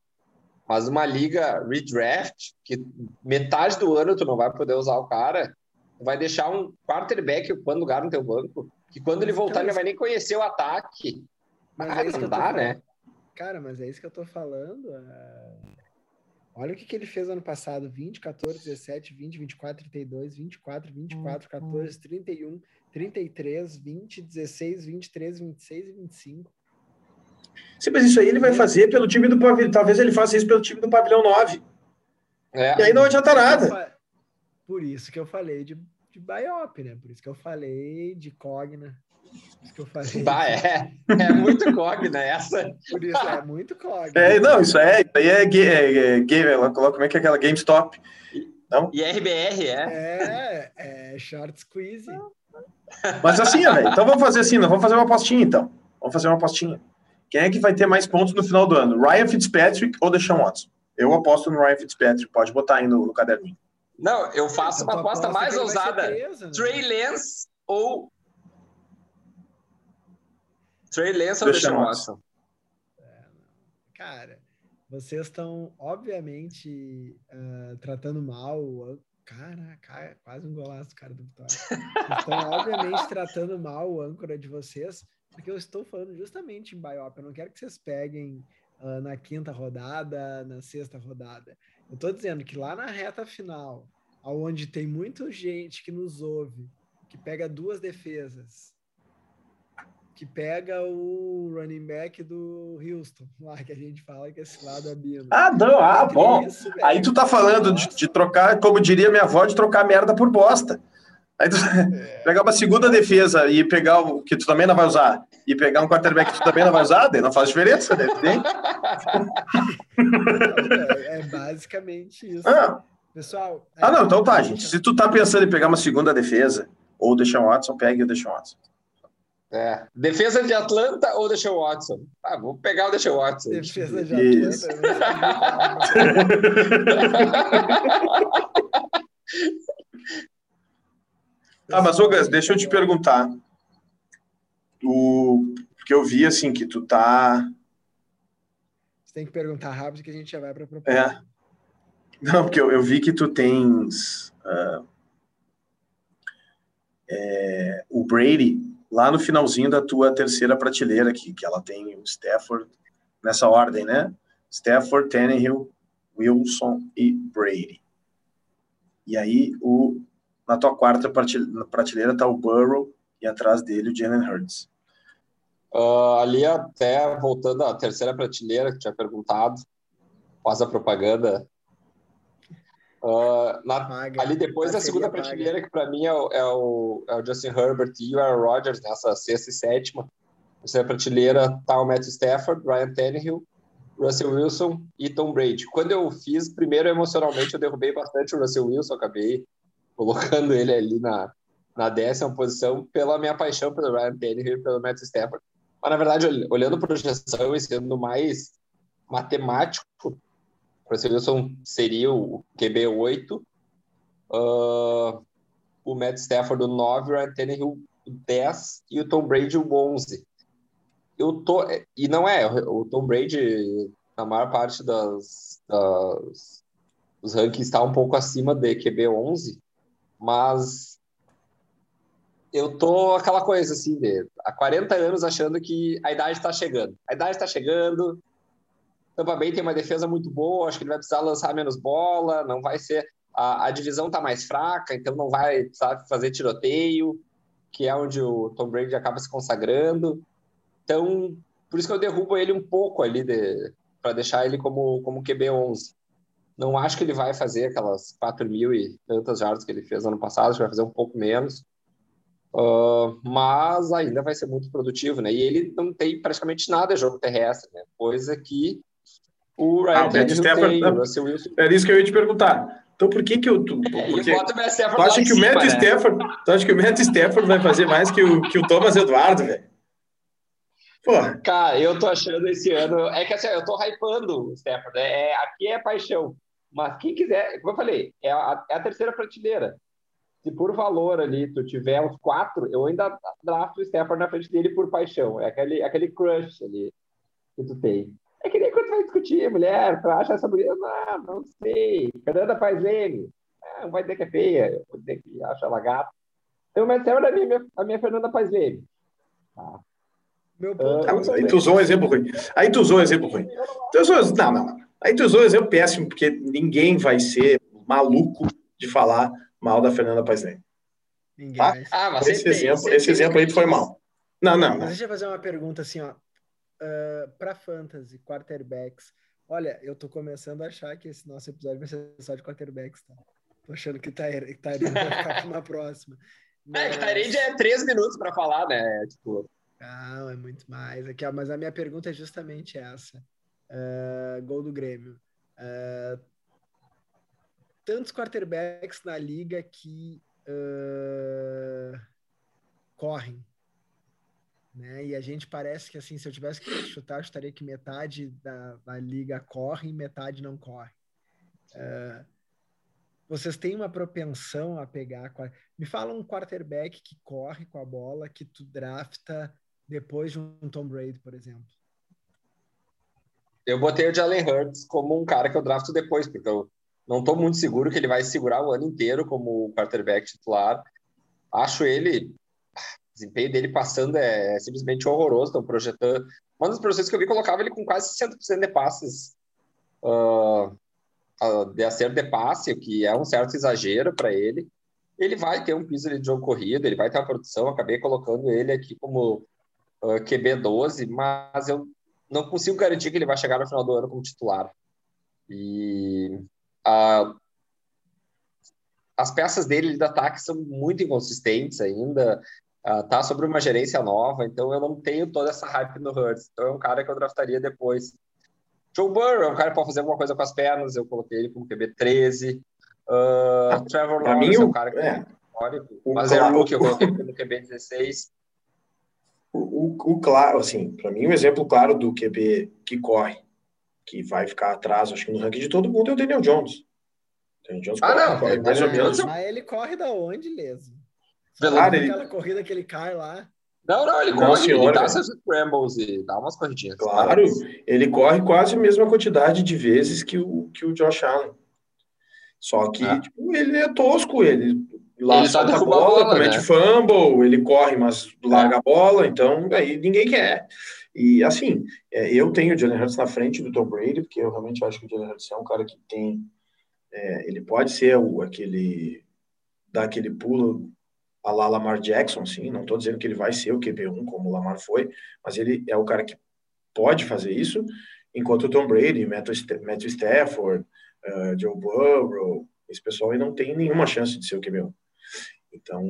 Mas uma liga redraft, que metade do ano tu não vai poder usar o cara, vai deixar um quarterback ocupando lugar no teu banco, que quando ele voltar então, ele não vai nem conhecer o ataque. Mas Ah, é isso não dá, falando. né? Cara, mas é isso que eu tô falando. é, Olha o que, que ele fez ano passado: 20, 14, 17, 20, 24, 32, 24, 24, 14, 31, 33, 20, 16, 23, 26 e 25. Sim, mas isso aí ele vai fazer pelo time do pavilhão. Talvez ele faça isso pelo time do pavilhão 9. É. E aí não adianta nada. Por isso que eu falei de, de Biop, né? Por isso que eu falei de Cogna. Por isso que eu falei. Bah, é, é muito cogna essa. Por isso é muito Cogna. É, não, isso é, isso aí é, é, é game, ela coloca como é que é aquela GameStop. E RBR, é. É, é short squeeze. Mas assim, ó, então vamos fazer assim, vamos fazer uma apostinha então. Vamos fazer uma apostinha. Quem é que vai ter mais pontos no final do ano? Ryan Fitzpatrick ou Deshaun Watson? Eu aposto no Ryan Fitzpatrick, pode botar aí no, no caderninho. Não, eu faço Então uma tu aposta aposta mais ousada. preso, né? Trey Lance ou. Trey Lance ou Deshaun Watson. Watson? Cara, vocês estão, obviamente, ah, tratando mal. O ân- Cara, cara, quase um golaço, cara do Vitória. Estão, obviamente, tratando mal o âncora de vocês, porque eu estou falando justamente em Biop. Eu não quero que vocês peguem ah, na quinta rodada, na sexta rodada. Eu estou dizendo que lá na reta final, aonde tem muita gente que nos ouve, que pega duas defesas, que pega o running back do Houston, <laughs> lá que a gente fala que é esse lado abino. Ah, não, ah, bom. isso, Aí tu tá falando de, de trocar, como diria minha avó, de trocar merda por bosta. Aí tu <laughs> pegar uma segunda defesa e pegar o que tu também não vai usar, e pegar um quarterback que tu também não vai usar, não faz diferença, né? É, é basicamente isso. Ah, Pessoal. ah, é, não, então tá, gente. Se tu tá pensando em pegar uma segunda defesa, ou o Deshaun Watson, pegue o Deshaun Watson. É. Defesa de Atlanta ou Deshaun Watson? Ah, vou pegar o Deshaun Watson. Defesa de Isso. Atlanta. Ah, mas, ô, Gus, deixa eu te perguntar. O... Porque eu vi, assim, que tu tá... Você tem que perguntar rápido que a gente já vai para a É. Não, porque eu, eu vi que tu tens ah, é, o Brady lá no finalzinho da tua terceira prateleira aqui, que ela tem o Stafford nessa ordem, né? Stafford, Tannehill, Wilson e Brady. E aí, o, na tua quarta prateleira, tá o Burrow e atrás dele o Jalen Hurts. Ah, ali, até voltando à terceira prateleira que tinha perguntado, faz a propaganda. Ah, na- Paga. ali depois da segunda paga. prateleira, que para mim é o, é, o, é o Justin Herbert e o Aaron Rodgers, nessa sexta e sétima. Terceira prateleira tá o Matthew Stafford, Ryan Tannehill, Russell Wilson e Tom Brady. Quando eu fiz, primeiro emocionalmente eu derrubei bastante o Russell Wilson, acabei colocando ele ali na, na décima posição pela minha paixão pelo Ryan Tannehill e pelo Matthew Stafford. Mas, na verdade, ol- olhando projeção e sendo mais matemático, Russell Wilson seria o QB 8, ah, o Matt Stafford o 9, o Ryan Tannehill o 10 e o Tom Brady o 11. Eu tô, e não é, o Tom Brady, na maior parte das, das dos rankings está um pouco acima de QB 11, mas eu tô aquela coisa assim, de, há 40 anos achando que a idade está chegando. A idade está chegando, Tampa Bay tem uma defesa muito boa, acho que ele vai precisar lançar menos bola, não vai ser. A, a divisão tá mais fraca, então não vai precisar fazer tiroteio, que é onde o Tom Brady acaba se consagrando. Então, por isso que eu derrubo ele um pouco ali de, para deixar ele como, como QB11. Não acho que ele vai fazer aquelas 4 mil e tantas jardas que ele fez ano passado, acho que vai fazer um pouco menos. Uh, mas ainda vai ser muito produtivo, né? E ele não tem praticamente nada de jogo terrestre, né? Coisa que o Ryan Ah, o Tannehill Stafford- tem, o Russell Wilson Era isso que eu ia te perguntar. Então, por que que eu... Tu, é, por e que- bota o Matt Stafford Tu acha que o cima, Matt né? Stafford, tu acha que o Matt Stafford vai fazer mais que o, que o Thomas Eduardo, velho? Porra, Cara, eu tô achando esse ano. É que assim, eu tô hypando o Stafford. É, aqui é paixão. Mas quem quiser, como eu falei, é a, é a terceira prateleira. Se por valor ali tu tiver uns quatro, eu ainda drafto o Stafford na frente dele por paixão. É aquele, aquele crush ali que tu tem. É que nem quando vai discutir, mulher, tu acha essa mulher? Não, não sei. Fernanda Paisene. Ah, não vai dizer que é feia, vou dizer que acha ela gata. Então, Stafford é a minha, a minha Fernanda Paisene. Tá? Meu ponto Ah, é mas aí tu usou um exemplo ruim. Aí tu usou um exemplo ruim. Tu usou, não, não, não. Aí tu usou um exemplo péssimo, porque ninguém vai ser maluco de falar mal da Fernanda Paes Leme. Ninguém Tá? Ah, mas Esse tem, exemplo, esse exemplo aí foi mal. Não, não, Mas não. deixa eu fazer uma pergunta assim, ó. Para fantasy, quarterbacks. Olha, eu tô começando a achar que esse nosso episódio vai ser só de quarterbacks, tá? Tô achando que tá, tá vai ficar pra uma próxima. <laughs> É, Mas- Tyrande é três minutos pra falar, né? Tipo, Não, é muito mais. Aqui, ó, mas a minha pergunta é justamente essa. Ah, gol do Grêmio. Ah, tantos quarterbacks na liga que ah, correm. Né? E a gente parece que assim, se eu tivesse que chutar, eu chutaria que metade da, da liga corre e metade não corre. Ah, vocês têm uma propensão a pegar. Me fala um quarterback que corre com a bola, que tu drafta depois de um Tom Brady, por exemplo. eu botei o Jalen Hurts como um cara que eu drafto depois, porque eu não tô muito seguro que ele vai segurar o ano inteiro como quarterback titular. Acho ele. O desempenho dele passando é, simplesmente horroroso. Estão projetando. Uma das projeções que eu vi colocava ele com quase 60% de passes ah, de acerto de passe, o que é um certo exagero para ele. Ele vai ter um piso de jogo corrido, ele vai ter uma produção. Acabei colocando ele aqui como ah, QB12, mas eu não consigo garantir que ele vai chegar no final do ano como titular. E ah, as peças dele de ataque são muito inconsistentes ainda. Ah, tá sobre uma gerência nova, então eu não tenho toda essa hype no Hurts. Então é um cara que eu draftaria depois. Joe Burrow é um cara que pode fazer alguma coisa com as pernas, eu coloquei ele como QB 13. Ah, Trevor Pra mim, Lawrence é um o- cara que é. histórico, O mas é claro- rookie, eu coloquei ele como QB 16. O, o, o claro, assim, para mim, um exemplo claro do QB que corre, que vai ficar atrás, acho que no ranking de todo mundo, é o Daniel Jones. Daniel Jones Ah, corre, não, corre o mais ou menos. Mas ele corre da onde, Leso? Cara, ele- aquela corrida que ele cai lá? Não, não, ele corre, senhor, ele dá seus scrambles e dá umas corridinhas. Claro, ele corre quase a mesma quantidade de vezes que o, que o Josh Allen. Só que Ah. tipo, ele é tosco, ele solta a bola, bola, comete né? fumble, ele corre, mas larga a bola, então aí ninguém quer. E assim, é, eu tenho o Jalen Hurts na frente do Tom Brady, porque eu realmente acho que o Jalen Hurts é um cara que tem. é, ele pode ser o, aquele. dar aquele pulo a lá Lamar Jackson, sim. Não estou dizendo que ele vai ser o QB1 como o Lamar foi, mas ele é o cara que pode fazer isso, enquanto o Tom Brady, Matthew, Sta- Matthew Stafford, uh, Joe Burrow, esse pessoal aí não tem nenhuma chance de ser o QB1. Então,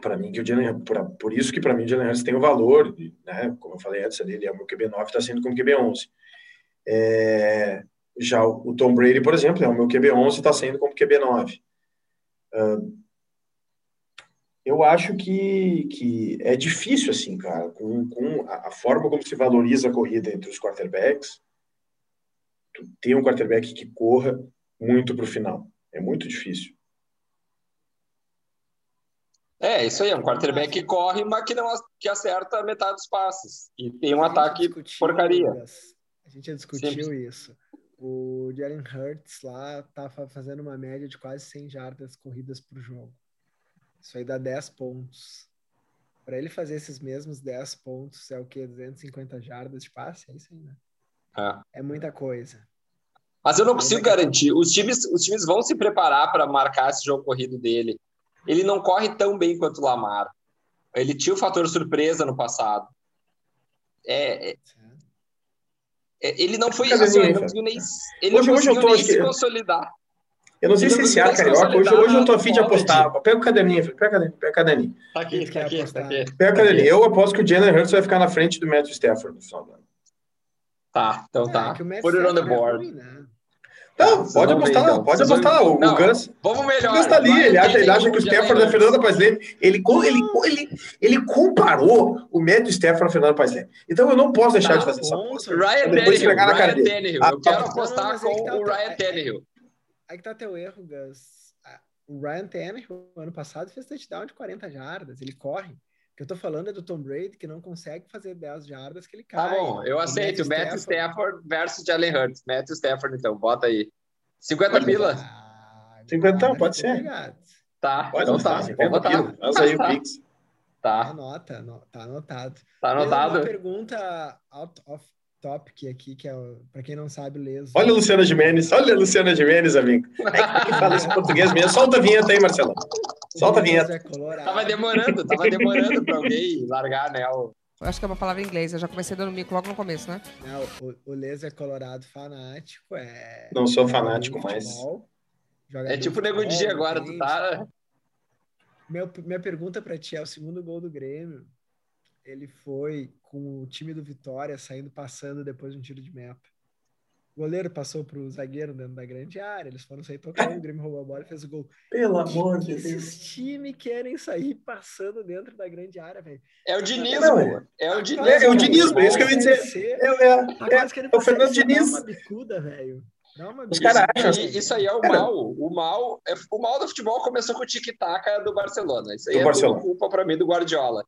para mim, que o Jalen, por, por isso que para mim o Jalen tem o valor, né? Como eu falei antes, ele é o meu QB9, está sendo como QB11. É, já o, o Tom Brady, por exemplo, é o meu QB11 está sendo como QB9. Uh, eu acho que, que é difícil, assim, cara, com, com a, a forma como se valoriza a corrida entre os quarterbacks, tu tem um quarterback que corra muito para o final. É muito difícil. É, isso aí, é um quarterback que corre, mas que não que acerta metade dos passes. E tem um ataque discutiu, porcaria. A gente já discutiu isso. O Jalen Hurts lá tá fa- fazendo uma média de quase 100 jardas corridas por jogo. Isso aí dá 10 pontos. Para ele fazer esses mesmos 10 pontos, é o quê? 250 jardas de passe? É isso aí, né? É. É muita coisa. Mas eu não consigo garantir. Os times, os times vão se preparar para marcar esse jogo corrido dele. Ele não corre tão bem quanto o Lamar. Ele tinha o fator surpresa no passado. É, é- é- ele não foi. Assim, ele não conseguiu nem, ele Hoje- não hoje eu conseguiu tô, nem se que- consolidar. Eu não sei se não esse ar carioca, hoje, hoje eu tô afim de apostar. Pega o caderninho, pega o caderninho, pega o caderninho. Tá aqui, tá tá aqui, tá tá aqui. Pega o caderninho. Eu aposto que o Jalen Hurts vai ficar na frente do Matthew Stafford no final do ano. Tá, então É, tá. o Matt Put it on the é board. ruim, né? Então, vocês pode ver, apostar, então. pode Vocês apostar. O, Não, o Gus, Vamos o melhor. Gus tá ali, ele acha, ele acha que o Stafford é. Fernando Paes Leme. Ele, ele, ele, ele comparou o Matthew Stafford a Fernando Paes Leme. Então eu não posso deixar Tá de fazer essa aposta. Ryan Tannehill, Ryan Eu quero tá. apostar Não, que com tá o o- Ryan é- Tannehill. Aí que tá teu erro, Gus. O Ryan Tannehill, ano passado, fez touchdown de 40 jardas. Ele corre. O que eu tô falando é do Tom Brady, que não consegue fazer 10 jardas, que ele Tá cai. bom, eu O aceito. Matthew Stafford- Stafford versus Jalen Hurts. Matthew Stafford, então, bota aí. 50 pila? Ah, 50, agora pode ser. pegado. Tá, Pode então tá. 50 Vou botar. Lança aí o Pix. Tá, Anota, ano- tá anotado. tá Tem Uma anotado. pergunta out of topic aqui, que é, o- pra quem não sabe, Leso. Olha a Luciana Gimenez, olha a Luciana Gimenez, amigo. É que fala esse português mesmo. Solta a vinheta aí, Marcelo. Solta a vinheta. É. Tava demorando, tava demorando pra alguém largar, né? O... Eu acho que é uma palavra em inglês. Eu já comecei dando mico logo no começo, né? Não, o, o Leso é colorado fanático, é... Não sou fanático de mais. futebol, É tipo o de Nego Di futebol, agora, tu tá. Meu, minha pergunta pra ti é o segundo gol do Grêmio. Ele foi com o time do Vitória saindo passando depois de um tiro de meta. O goleiro passou pro zagueiro dentro da grande área, eles foram sair tocando, o Grêmio roubou a bola e fez o gol. Pelo O amor de Deus. esses times querem sair passando dentro da grande área, velho? É o Dinismo. Não, é. É o Dinismo. É, é o dinismo, é isso que eu ia dizer. É, é, é, é o Fernando Diniz. Dá uma bicuda, velho. Dá uma Os bicuda. caras acham Isso, assim. isso aí é o Cara. mal. O mal, é, o mal do futebol começou com o tic-tac do Barcelona. Isso aí Do é Barcelona. culpa pra mim do Guardiola.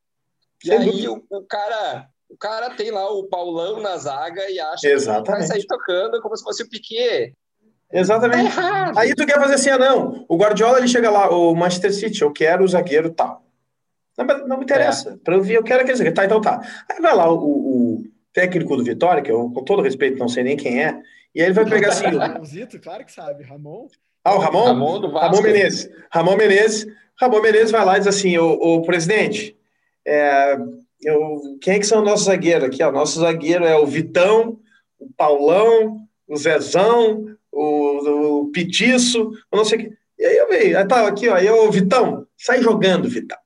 E Sem aí dúvida. o, o cara, o cara tem lá o Paulão na zaga e acha que vai Exatamente. sair tocando como se fosse o Piquet. Tá Exatamente. errado. Aí tu quer fazer assim, ah, não. O Guardiola, ele chega lá, o Manchester City, eu quero o zagueiro tal. Não, não me interessa. Pra eu ver, eu quero aquele zagueiro. Tá, então tá. Aí vai lá o, o técnico do Vitória, que eu, com todo respeito, não sei nem quem é, e aí ele vai pegar assim, o- Ramonzito, claro que sabe. Ramon. ah, o Ramon? Ramon do Vasco. Ramon Menezes. Ramon Menezes. Ramon Menezes vai lá e diz assim, o, o presidente, é, eu, quem é que são os nossos zagueiros aqui? Ó, nosso zagueiro é o Vitão, o Paulão, o Zezão, o, o Petiço, eu não sei o que. E aí eu veio, aí tá aqui, ó, aí o Vitão, sai jogando, Vitão.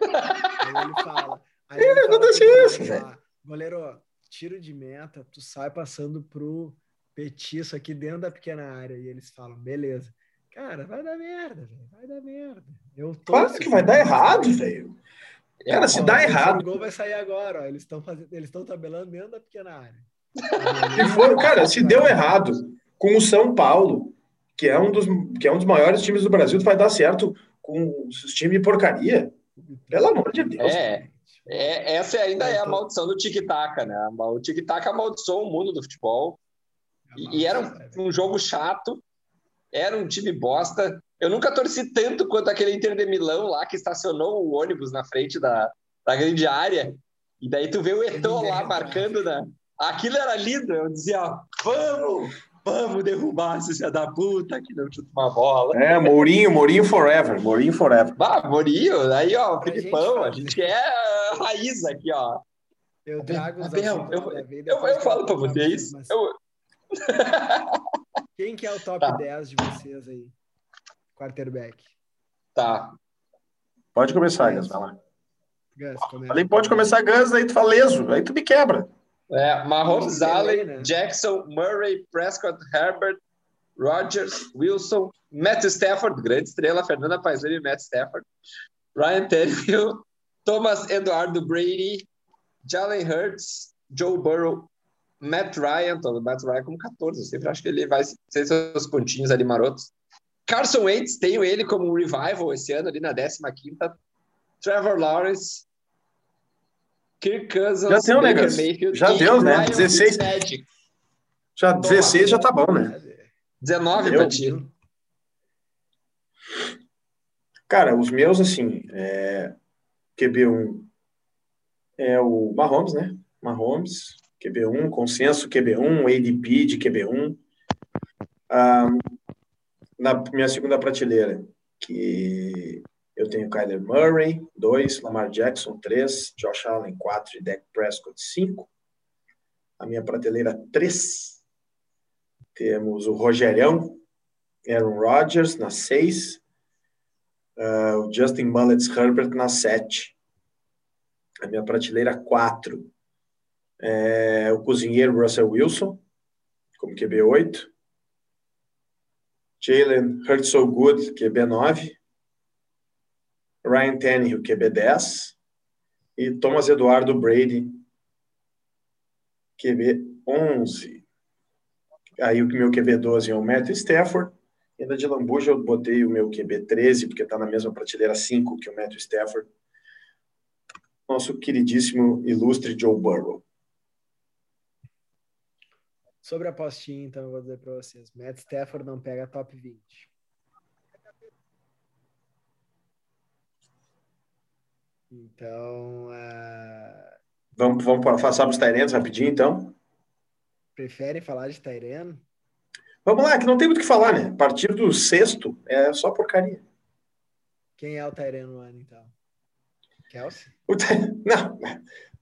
Aí ele fala. Aí É, ele fala aconteceu pro isso, lá, Goleiro, tiro de meta, tu sai passando pro petiço aqui dentro da pequena área. E eles falam, beleza. Cara, vai dar merda, velho. Vai dar merda. Eu Claro torço que vai dar errado, velho. É, Cara, se dá o errado, gol vai sair agora, ó. Eles estão fazendo, eles estão tabelando dentro da pequena área. <laughs> se for, cara, se deu errado com o São Paulo, que é um dos, que é um dos maiores times do Brasil, vai dar certo com os times de porcaria. Pelo amor de Deus. É. É, essa ainda é a maldição do tic-tac, né? O tic-tac amaldiçoou o mundo do futebol. E, e era um, um jogo chato, era um time bosta. Eu nunca torci tanto quanto aquele Inter de Milão lá que estacionou o ônibus na frente da, da grande área. E daí tu vê o Eto'o lá marcando. Né? Aquilo era lindo. Eu dizia, ó, vamos, vamos derrubar esse filho da puta que não chuta uma bola. É, Mourinho, Mourinho forever, Mourinho forever. Bah, Morinho, aí ó, Pra Filipão, a gente é a raiz aqui, ó. Eu trago os Abel, assuntos eu, vida eu, eu que falo pra vocês. mas Eu, <laughs> Quem que é o top Tá. 10 de vocês aí? Quarterback. tá. Pode começar, Gus, vai lá. Gus, começa. Falei, pode começar, Gus, aí tu fala leso, aí tu me quebra. É, Mahomes, Allen, né? Jackson, Murray, Prescott, Herbert, Rodgers, Wilson, Matt Stafford, grande estrela, Fernanda Paisani e Matt Stafford, Ryan Tannehill, <laughs> Thomas Eduardo Brady, Jalen Hurts, Joe Burrow, Matt Ryan, tô, Matt Ryan com 14, eu sempre acho que ele vai ser seus pontinhos ali marotos. Carson Wentz, tenho ele como um revival esse ano ali na 15ª. Trevor Lawrence, Kirk Cousins, Já né, Baker Gus? Mayfield Já deu, né? Ryan 16. Fitzmagic. Já 16 já tá bom, né? 19 Deu. pra ti. Cara, os meus, assim, é... QB1 é o Mahomes, né? Mahomes, QB1, consenso QB1, ADP de QB1. Ah, na minha segunda prateleira, que eu tenho Kyler Murray, 2, Lamar Jackson, 3, Josh Allen, 4 e Dak Prescott, 5. A minha prateleira 3, temos o Rogerão, Aaron Rodgers, na 6. Uh, o Justin Mullets Herbert na 7. A minha prateleira 4. É, o cozinheiro Russell Wilson, como QB8. Jalen Hurts So Good, QB9. Ryan Tannehill, QB10. E Thomas Eduardo Brady, QB11. Aí o meu QB12 é o Matt Stafford. E ainda de lambuja eu botei o meu QB 13, porque está na mesma prateleira 5 que o Matthew Stafford. Nosso queridíssimo, ilustre Joe Burrow. Sobre a apostinha, então, eu vou dizer para vocês. Matt Stafford não pega top 20. Então, ah, Vamos, vamos passar para os Tyrants rapidinho, então? prefere falar de Tyrene? Vamos lá, que não tem muito o que falar, né? A partir do sexto é só porcaria. Quem é o Tyrene no ano, então? Kelsey? <laughs> Não,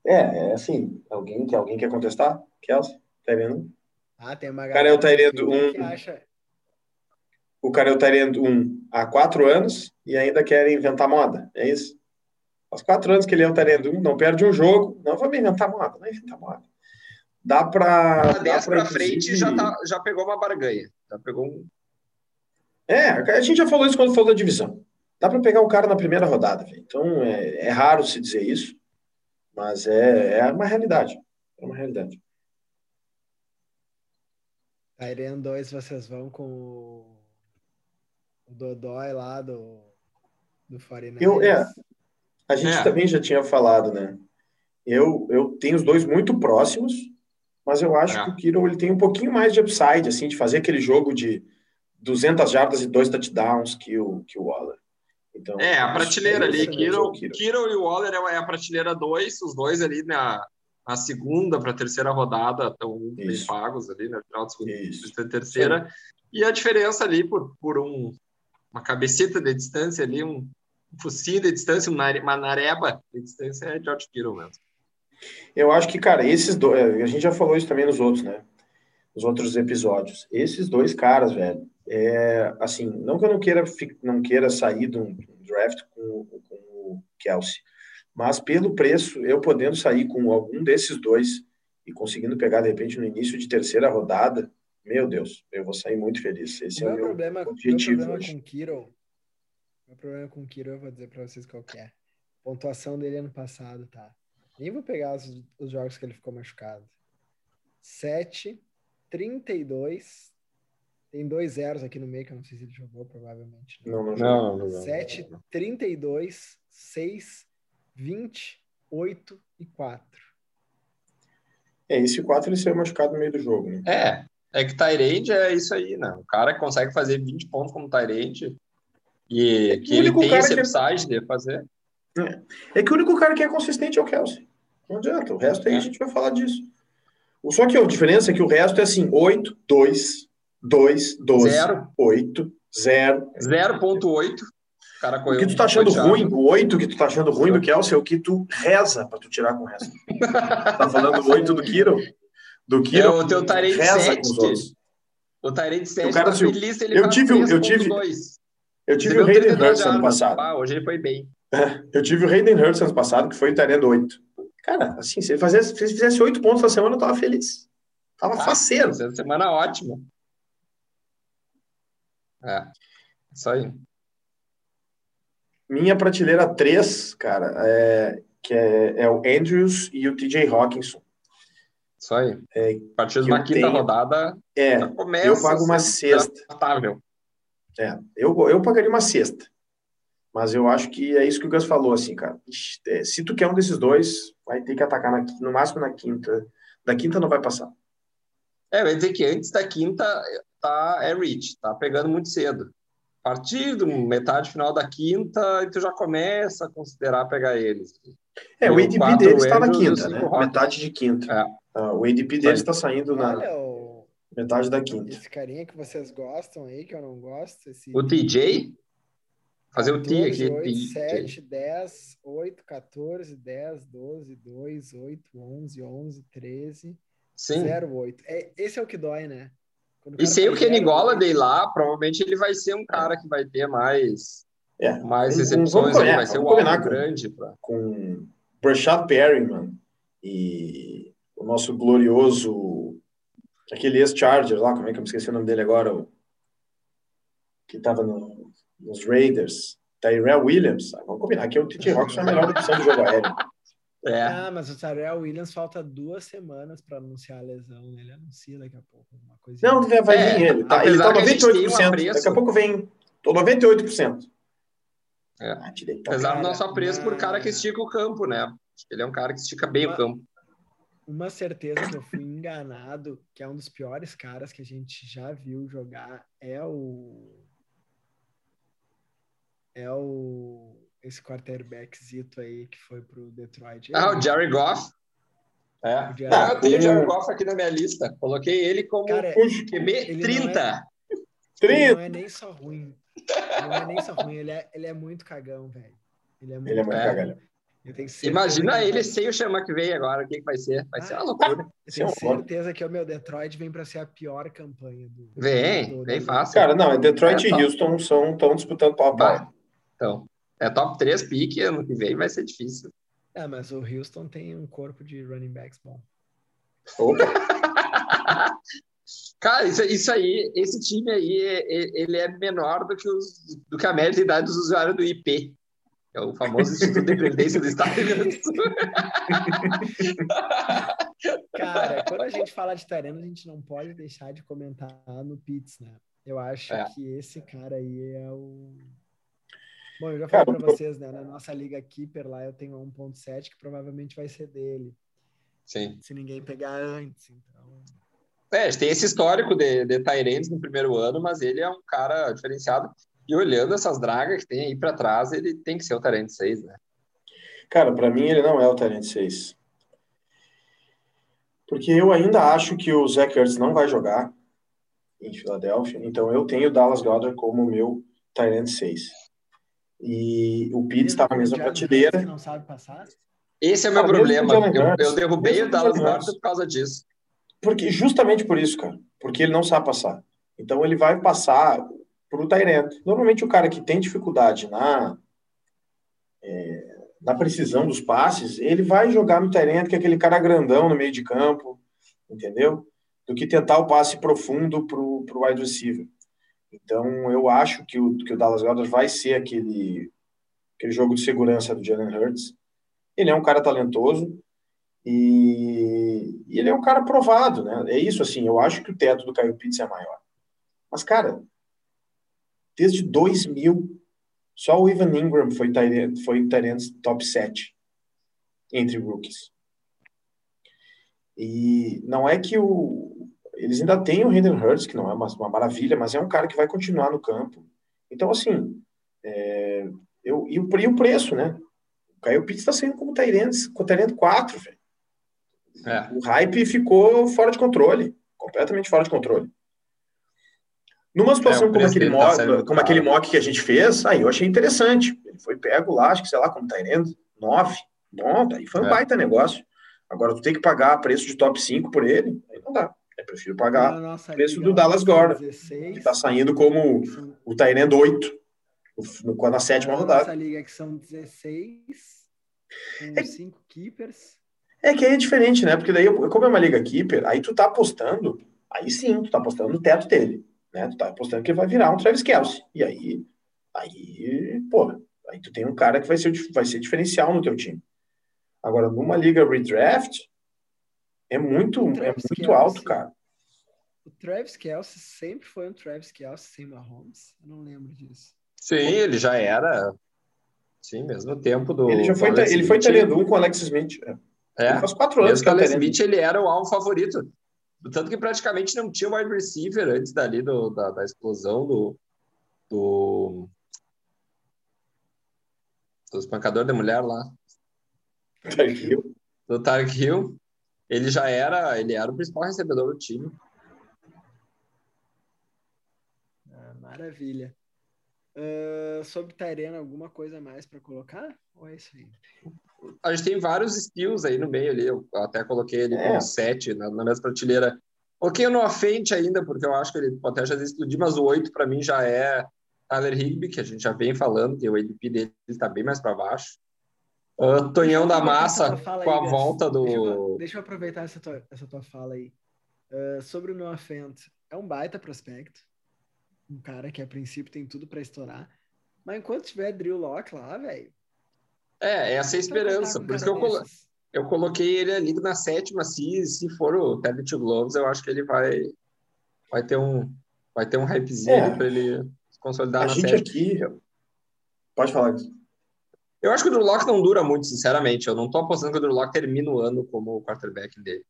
é, é assim, alguém, que alguém quer contestar? Kelsey, Tyrande. Ah, tem uma O cara é o galera Tyrande no Twitter que um, acha... o cara é o Tyrande 1 há quatro anos e ainda quer inventar moda, é isso? Faz quatro anos que ele é o Tyrande 1, não perde um jogo, não vamos inventar moda, não inventar moda. Dá pra... Da dá 10 pra frente já, tá, já pegou uma barganha. Já pegou um. É, a gente já falou isso quando falou da divisão. Dá pra pegar o cara na primeira rodada, velho. Então é, é raro se dizer isso, mas é, é uma realidade. É uma realidade. Tyrene 2, vocês vão com o, o Dodói lá do, do 49ers. Eu- é. A gente É. também já tinha falado, né? Eu, eu tenho os dois muito próximos, mas eu acho É. que o Kiro ele tem um pouquinho mais de upside, assim, de fazer aquele jogo de 200 jardas e dois touchdowns que o, que o Waller. Então, É, a prateleira aí ali. Kiro, Kiro. Kiro e o Waller é a prateleira 2, os dois ali na, na segunda para terceira rodada estão bem Isso. pagos ali, no final da segunda da terceira. E a diferença ali por, por um, uma cabecita de distância ali, um, um focinho de distância, um uma nareba de distância é George Kittle mesmo. Eu acho que, cara, esses dois. A gente já falou isso também nos outros, né? Nos outros episódios. Esses dois caras, velho, é assim, não que eu não queira, não queira sair de um draft com, com o Kelsey, mas pelo preço, eu podendo sair com algum desses dois e conseguindo pegar, de repente, no início de terceira rodada, meu Deus, eu vou sair muito feliz. Esse O é o meu meu problema, meu objetivo problema hoje. com o Kiro, meu problema com o Kiro, eu vou dizer pra vocês qual que é. Pontuação dele ano passado, tá? Nem vou pegar os, os jogos que ele ficou machucado. 7, 32. Tem dois zeros aqui no meio, que eu não sei se ele jogou, provavelmente. Não, não, Não, não, não. 7, 32, 6, 20, 8 e 4. É, esse 4 ele saiu machucado no meio do jogo, né? É, é que Tyrande é isso aí, né? O cara que consegue fazer 20 pontos como Tyrande e que ele único tem esse que- upside de fazer. É que o único cara que é consistente é o Kelsey. Não adianta. O resto aí a gente vai falar disso. Só que a diferença é que o resto é assim: 8, 2, 2, 12, Zero. 8, 0. 0.8. O cara O que tu tá achando fatiado. ruim, o 8 que tu tá achando ruim do Kelsey é o que tu reza pra tu tirar com o resto. tá falando o 8 do Kiro? Do Kiro, É o teu Tyrande reza sete. com os outros. O Tyrande 7 cara, tá se eu- feliz, ele eu tive eu 3.2. Eu tive o Hayden 32 Hurst ano passado. Ah, hoje ele foi bem. Eu tive o Hayden Hurst ano passado, que foi o Tyrande 8. Cara, assim, se ele, fizesse, se ele fizesse 8 pontos na semana, eu tava feliz. Tava Ah, faceiro. Essa semana ótima. É, isso aí. Minha prateleira 3, cara, é, que é, é o Andrews e o TJ Hawkinson. Isso aí. É, a partir eu quinta tenho- rodada, É, começa eu pago uma sexta. draftável. É, eu, eu pagaria uma sexta. Mas eu acho que é isso que o Gus falou, assim, cara. É, se tu quer um desses dois, vai ter que atacar na, no máximo na quinta. Da quinta não vai passar. É, vai dizer que antes da quinta tá, é reach, tá pegando muito cedo. A partir do metade final da quinta, tu já começa a considerar pegar eles. É, o ADP deles está na quinta, né? Hawkins. Metade de quinta. É. Ah, o ADP deles está saindo na Olha, o, metade da quinta. esse carinha que vocês gostam aí, que eu não gosto. Esse O TJ, fazer o T 14, aqui. 8, TJ. 7, 10, 8, 14, 10, 12, 2, 8, 11, 11, 13, Sim. 0, 8. É, esse é o que dói, né? E sem o Kenny 0, Golladay 8, lá, provavelmente ele vai ser um cara que vai ter mais, É. mais recepções combinar, vai ser alvo com- grande. Pra... com Brashad Perryman e o nosso glorioso aquele ex-Charger lá, como é que eu me esqueci o nome dele agora, o, que estava no, nos Raiders, Tyrell Williams. Ah, vamos combinar que o TJ Hawkinson é a melhor opção de jogo aéreo. É, Ah, mas o Tyrell Williams falta duas semanas para anunciar a lesão, né? Ele anuncia daqui a pouco alguma coisinha. Não, vai É, vir ele. Tá, ele tá que a gente tem um 98%. apreço- Daqui a pouco vem. Tô 98%. É. Ah, apesar do nosso apreço por cara que estica o campo, né? Acho que Ele é um cara que estica bem o Mas- campo. Uma certeza que eu fui enganado, que é um dos piores caras que a gente já viu jogar, é o. É o esse quarterbackzito aí que foi pro Detroit. Ah, o Jerry Goff. É. O Jerry- Ah, eu tenho o Jerry Goff aqui na minha lista. Coloquei ele como Cara, QB ele não 30. Ele 30. não é nem só ruim. Ele não é nem só ruim, ele é, ele é muito cagão, velho. Ele é muito, Ele é muito É. cagalhão. Eu tenho certeza Imagina que ele sem o Chama que veio agora. O que, que vai ser? Vai ser uma loucura. Eu é tenho certeza que o meu Detroit vem pra ser a pior campanha do. Vem, do- vem fácil. Cara, não, é Detroit É, e. Houston são estão disputando pau a pau. Então, é top 3 pique, ano que vem vai ser difícil. É, mas o Houston tem um corpo de running backs bom. Opa, <laughs> Cara, isso, isso aí, esse time aí, é- é- ele é menor do que, os, do que a média de idade dos usuários do IP. É o famoso Instituto de Previdência do Estado do Rio Grande do Sul. <laughs> Cara, quando a gente fala de Tareno, a gente não pode deixar de comentar no Pitts, né? Eu acho É. que esse cara aí é o. Bom, eu já falei pra vocês, né? Na nossa Liga Keeper lá eu tenho a 1.7 que provavelmente vai ser dele, Sim. se ninguém pegar antes. Então, É, a gente tem esse histórico de, de Tyrants no primeiro ano, mas ele é um cara diferenciado. E olhando essas dragas que tem aí pra trás, ele tem que ser o Tyrant 6, né? Cara, pra mim ele não é o Tyrant 6. Porque eu ainda acho que o Zach Ertz não vai jogar em Filadélfia, então eu tenho o Dallas Goddard como meu Tyrant 6. E o Pitts está na mesma prateleira. não sabe passar. Esse é o meu Cara, mesmo problema. o Eu, eu derrubei o o Dallas. Goddard por causa disso. Porque, justamente por isso, cara. Porque ele não sabe passar. Então ele vai passar pro Tyrant. Normalmente o cara que tem dificuldade na, é, na precisão dos passes, ele vai jogar no Tyrant, que é aquele cara grandão no meio de campo, entendeu? Do que tentar o passe profundo pro, pro wide receiver. Então eu acho que o, que o Dallas Goddard vai ser aquele, aquele jogo de segurança do Jalen Hurts. Ele é um cara talentoso, e, e ele é um cara provado, né? É isso, assim, eu acho que o teto do Caio Pitts é maior. Mas, cara, desde 2000, só o Ivan Ingram foi Tyrant, foi top 7 entre rookies. E não é que o... Eles ainda têm o Hayden Hurst, que não é uma, uma maravilha, mas é um cara que vai continuar no campo. Então, assim, é, eu, e, o, e o preço, né? O Caio Pitts está saindo como Tyrant, com Tyrant 4, velho. É. O hype ficou fora de controle, completamente fora de controle. Numa situação É, o como, aquele tá mock, como aquele mock que a gente fez, aí eu achei interessante. Ele foi pego lá, acho que sei lá, como tá indo, 9. Bom, daí foi um É. baita negócio. Agora tu tem que pagar preço de top 5 por ele, aí não dá. Eu prefiro pagar Na nossa preço liga do Dallas Gordon, 16, que tá saindo como o Tyrande 8, no- na sétima rodada. nossa liga que são 16, É- com 5 keepers. É que aí é diferente, né? Porque daí, como é uma liga keeper, aí tu tá apostando, aí sim, tu tá apostando no teto dele, né? Tu tá apostando que ele vai virar um Travis Kelce. E aí, aí, pô, aí tu tem um cara que vai ser, vai ser diferencial no teu time. Agora, numa liga redraft, é muito, é muito Kelce. alto, cara. O Travis Kelce sempre foi um Travis Kelce sem Mahomes. Eu não lembro disso. Sim, ele já era. Sim, mesmo tempo do. Ele já foi, Alex ele foi Smith. 1 com o Alex Smith. É. É, faz quatro anos que é o Alex. Smith ele era o alvo favorito. Tanto que praticamente não tinha wide receiver antes dali do, da, da explosão do, do. do espancador de mulher lá, Tyreek Hill. do Tarek Hill. Ele já era, ele era o principal recebedor do time. Ah, maravilha. Ah, sobre Tyrena, alguma coisa mais para colocar? Ou é isso aí? A gente tem vários skills aí no meio ali. Eu até coloquei ele É. como sete na, na mesma prateleira. Coloquei no frente ainda, porque eu acho que ele pode até já explodir, mas o 8 para mim já é Tyler Higby, que a gente já vem falando, que o ADP dele está bem mais para baixo. Ah, Tonhão da Massa, com a volta Deixa eu, do. deixa eu aproveitar essa tua, essa tua fala aí. Ah, sobre o Noah Fent, é um baita prospecto. Um cara que a princípio tem tudo para estourar. Mas enquanto tiver Drill Lock lá, velho. É, essa é a esperança. Por isso que eu, colo- eu coloquei ele ali na sétima. Se, se for o Teddy Two Gloves, eu acho que ele vai, vai ter um vai ter um hypezinho É. para ele se consolidar A na gente sétima. aqui. Pode falar isso. Eu acho que o Drew Lock não dura muito, sinceramente. Eu não tô apostando que o Drew Lock termine o ano como o quarterback dele.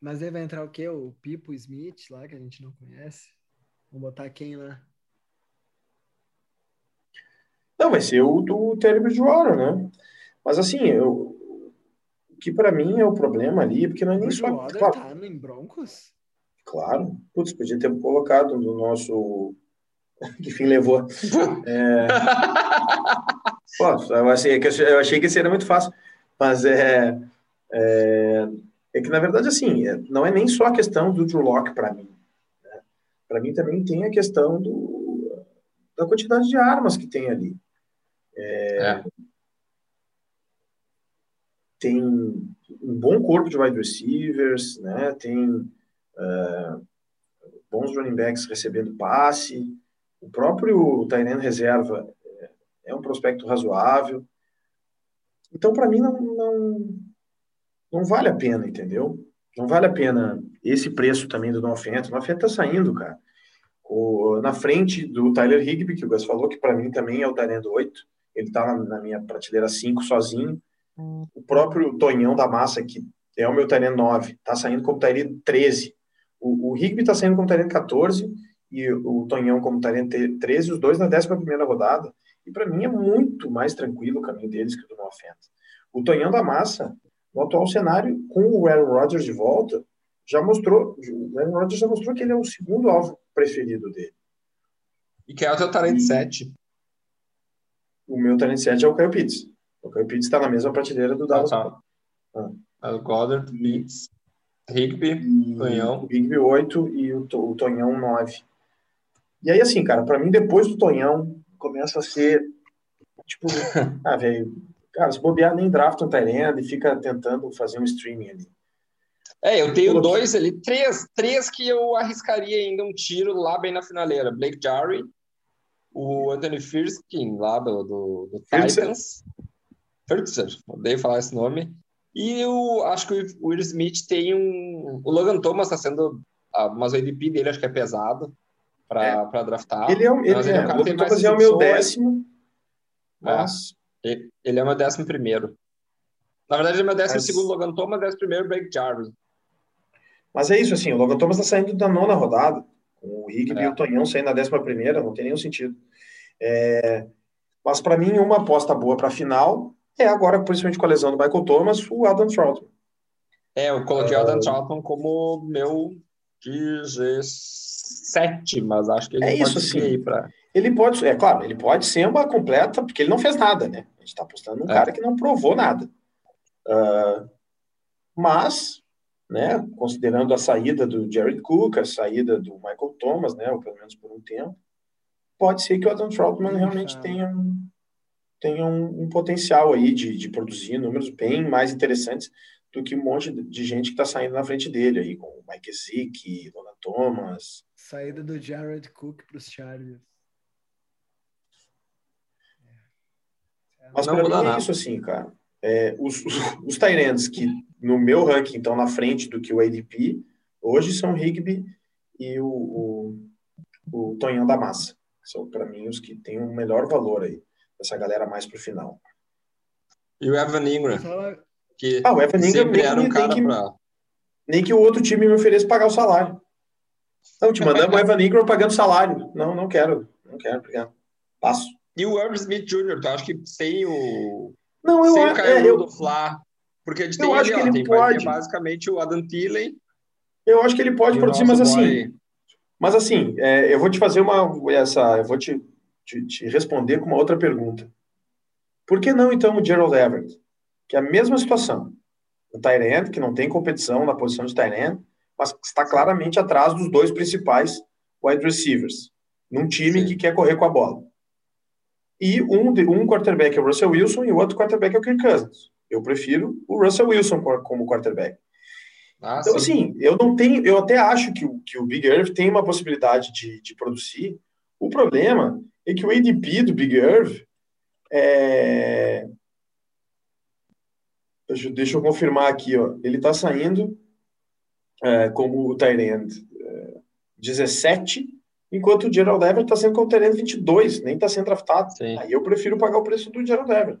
Mas aí vai entrar o quê? O Pipo Smith lá, que a gente não conhece. Vamos botar quem lá? Não, vai ser o do Terry Bridgewater, né? Mas assim, eu, o que para mim é o problema ali, porque não é nem só. Claro, tá em Broncos? claro. Putz, podia ter colocado no nosso. <laughs> Que fim levou? <laughs> É, Pô, eu achei, que, eu achei que esse era muito fácil, mas é, é, é que, na verdade, assim, é- não é nem só a questão do Drew Lock para mim. né? Para mim também tem a questão do, da quantidade de armas que tem ali. É. Tem um bom corpo de wide receivers, né? tem é, bons running backs recebendo passe, o próprio Tyrene reserva é, um prospecto razoável. Então, para mim, não, não, não vale a pena, entendeu? Não vale a pena esse preço também do Nofento. O Nofento tá saindo, cara. O, na frente do Tyler Higby, que o Gus falou, que para mim também é o Tyrande 8. Ele tá na, na minha prateleira 5 sozinho. O próprio Tonhão da Massa, que é o meu Tyrande 9, tá saindo como Tyrande 13. O, o Higby tá saindo como Tyrande 14 e o Tonhão como Tyrande 13, os dois na 11 primeira rodada. E para mim é muito mais tranquilo o caminho deles que o do Nofento. O Tonhão da Massa, no atual cenário, com o Aaron Rodgers de volta, já mostrou, o Aaron Rodgers já mostrou que ele é o segundo alvo preferido dele. E que é o teu talento 7. O meu talento 7 é o Kyle Pitts. O Kyle Pitts está na mesma prateleira do Dallas. tá. É o Goddard, Beats, Higby, E Tonhão. O Big 8 e o, o Tonhão 9. E aí, assim, cara, para mim, depois do Tonhão, começa a ser, tipo, ah, velho, cara, se bobear, nem draft um Tyrande e fica tentando fazer um streaming ali. É, eu tenho dois ali, três, três que eu arriscaria ainda um tiro lá bem na finaleira. Blake Jarry, o Anthony Firskin, lá do, do, do. Titans. Firtzer, odeio falar esse nome. E eu acho que o Will Smith tem um... O Logan Thomas está sendo... ah, Mas o ADP dele acho que é pesado para para draftar. Ele é, o- ele, Mas é, ele é cara o Thomas é o meu décimo, mas Ele ele é meu décimo primeiro. Na verdade, ele é meu décimo Mas- segundo Logan Thomas, décimo primeiro Blake Jarry. Mas é isso, assim, o Logan Thomas está saindo da nona rodada, com o Higby É. e o Tonhão saindo na décima primeira, não tem nenhum sentido. É, mas para mim, uma aposta boa para a final é agora, principalmente com a lesão do Michael Thomas, o Adam Troutman. É, eu coloquei o Ah. Adam Charlton como meu G7, mas acho que ele É pode isso, sim. aí pra... Ele pode, é claro, ele pode ser uma completa, porque ele não fez nada, né? A gente está apostando num É. cara que não provou nada. Ah, mas, né, considerando a saída do Jared Cook, a saída do Michael Thomas, né, ou pelo menos por um tempo, pode ser que o Adam Troutman realmente cara. tenha, um, tenha um, um potencial aí de, de produzir números bem mais interessantes do que um monte de- gente que está saindo na frente dele aí, com o Mike Zick, Logan Thomas. Saída do Jared Cook para os Chargers. Mas Não para mim é nada. isso assim, cara. É, os, os, os Tyrants que no meu ranking estão na frente do que o ADP, hoje são o Higby e o, o, o Tonhão da Massa. São, para mim, os que têm o melhor valor aí, dessa galera mais pro final. E o Evan Ingram, Fala- que Ah, o Evan Ingram sempre nem, era um nem cara que, pra... nem que o outro time me ofereça pagar o salário. Não, te mandamos o Evan Ingram pagando salário. Não, não quero. Não quero, obrigado. Passo. E o Herb Smith Jr., tu acha que sem o... Não, eu, sem o é, eu, lá... Porque a gente tem acho que ele tem, pode. basicamente o Adam Thielen eu acho que ele pode produzir, nosso mas assim, boy- Mas assim, é, eu vou te fazer uma essa, eu vou te, te, te responder com uma outra pergunta. Por que não então o Gerald Everett? Que é a mesma situação. O Tyrant, que não tem competição na posição de Tyrant, mas está claramente atrás dos dois principais wide receivers, num time Sim. que quer correr com a bola. E um, um quarterback é o Russell Wilson e o outro quarterback é o Kirk Cousins. Eu prefiro o Russell Wilson co- como quarterback. Ah, Então, sim. assim, eu não tenho, eu até acho que o, que o Big Irv tem uma possibilidade de, de produzir. O problema é que o ADP do Big Irv é. Deixa, eu- deixa eu confirmar aqui, ó. Ele está saindo é, como o Tyrant é, 17, enquanto o Gerald Everett está sendo como o Tyrant 22, nem está sendo draftado. Sim. Aí eu prefiro pagar o preço do Gerald Everett.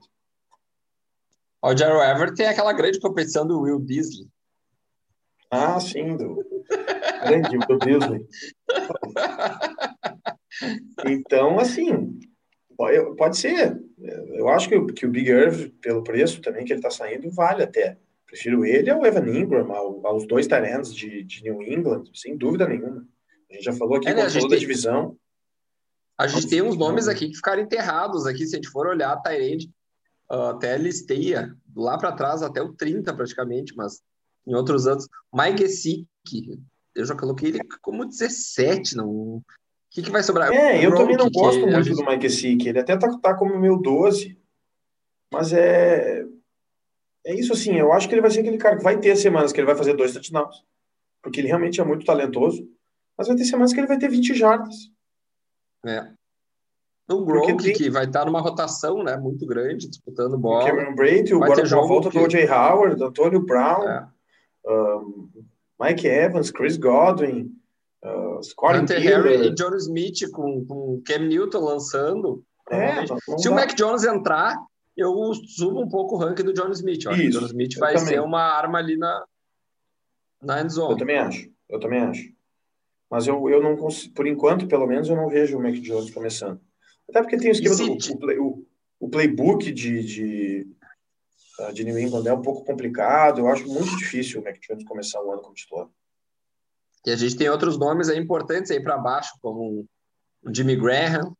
O Gerald Everett tem aquela grande competição do Will Disley. Ah, sim, do <laughs> grande Will Disney. <laughs> Então, assim, Pode, ser. Eu acho que, o- que o Big Irv, pelo preço também que ele tá saindo, vale até. Prefiro ele ao Evan Ingram, ao- aos dois Tyrants de, de New England, sem dúvida nenhuma. A gente já falou aqui É, né, a quando gente falou da tem- divisão. A gente tem uns nomes aqui que ficaram enterrados aqui, se a gente for olhar Tyrande, ah, até listeia, lá para trás, até o 30 praticamente, mas em outros anos. Mike Gesicki, eu já coloquei ele como 17, não. O que, que vai sobrar? É, eu O também não gosto que muito gente- do Mike Sick. Ele até tá, tá como meu 12, mas é. É isso assim, eu acho que ele vai ser aquele cara que vai ter semanas que ele vai fazer dois touchdowns, porque ele realmente é muito talentoso, mas vai ter semanas que ele vai ter 20 jardas. É. O Gronk, tem- que vai estar numa rotação né, muito grande, disputando O bola. Cameron Brady, o Vai agora ter com a jogo volta do que- O.J. Howard, Antônio Brown, É. um, Mike Evans, Chris Godwin, uh, Hunter Harry e John Smith com, com Cam Newton lançando. É, não Se o. Mac Jones entrar, eu subo um pouco o ranking do John Smith. Que o Isso, John Smith vai também. ser uma arma ali na, na end Eu também acho, eu também acho. Mas eu, eu não consigo, por enquanto, pelo menos, eu não vejo o Mac Jones começando. Até porque tem o esquema do o, play- o- o playbook de, de, ah, de New England é um pouco complicado. Eu acho muito difícil o Mac Jones começar o ano como titular. E a gente tem outros nomes aí importantes aí para baixo, como o Jimmy Graham,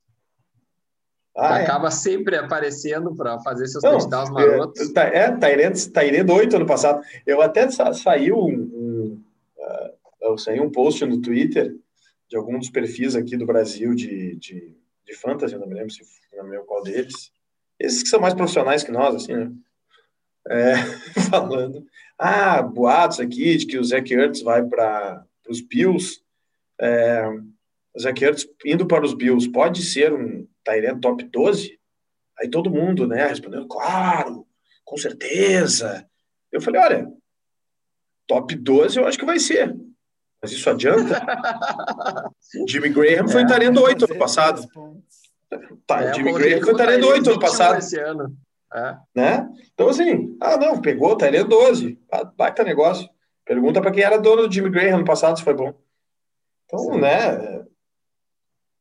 que Ah, é. acaba sempre aparecendo para fazer seus Não, touchdowns marotos. É, é Tyrant, Tyrant 8 ano passado. Eu até sa saiu um, um, saí um post no Twitter de algum dos perfis aqui do Brasil de, de, de fantasy, não me lembro se não me lembro qual deles. Esses que são mais profissionais que nós, assim, né? É, <laughs> falando. Ah, boatos aqui de que o Zach Ertz vai para os Bills. É, Zach Ertz indo para os Bills pode ser um Tyrant top 12? Aí todo mundo, né, respondendo, claro, com certeza. Eu falei, olha, top 12 eu acho que vai ser. Mas isso adianta? <laughs> Jimmy Graham foi É. Tyrant 8 ano passado. Tá, É, Jimmy Graham foi como Tyrant Tyrant 8 ano 21 passado, Esse ano. É. né? Então assim, ah não, pegou Tyrant 12. Ah, Baita negócio. Pergunta para quem era dono do Jimmy Graham ano passado se foi bom. Então, Sim. né,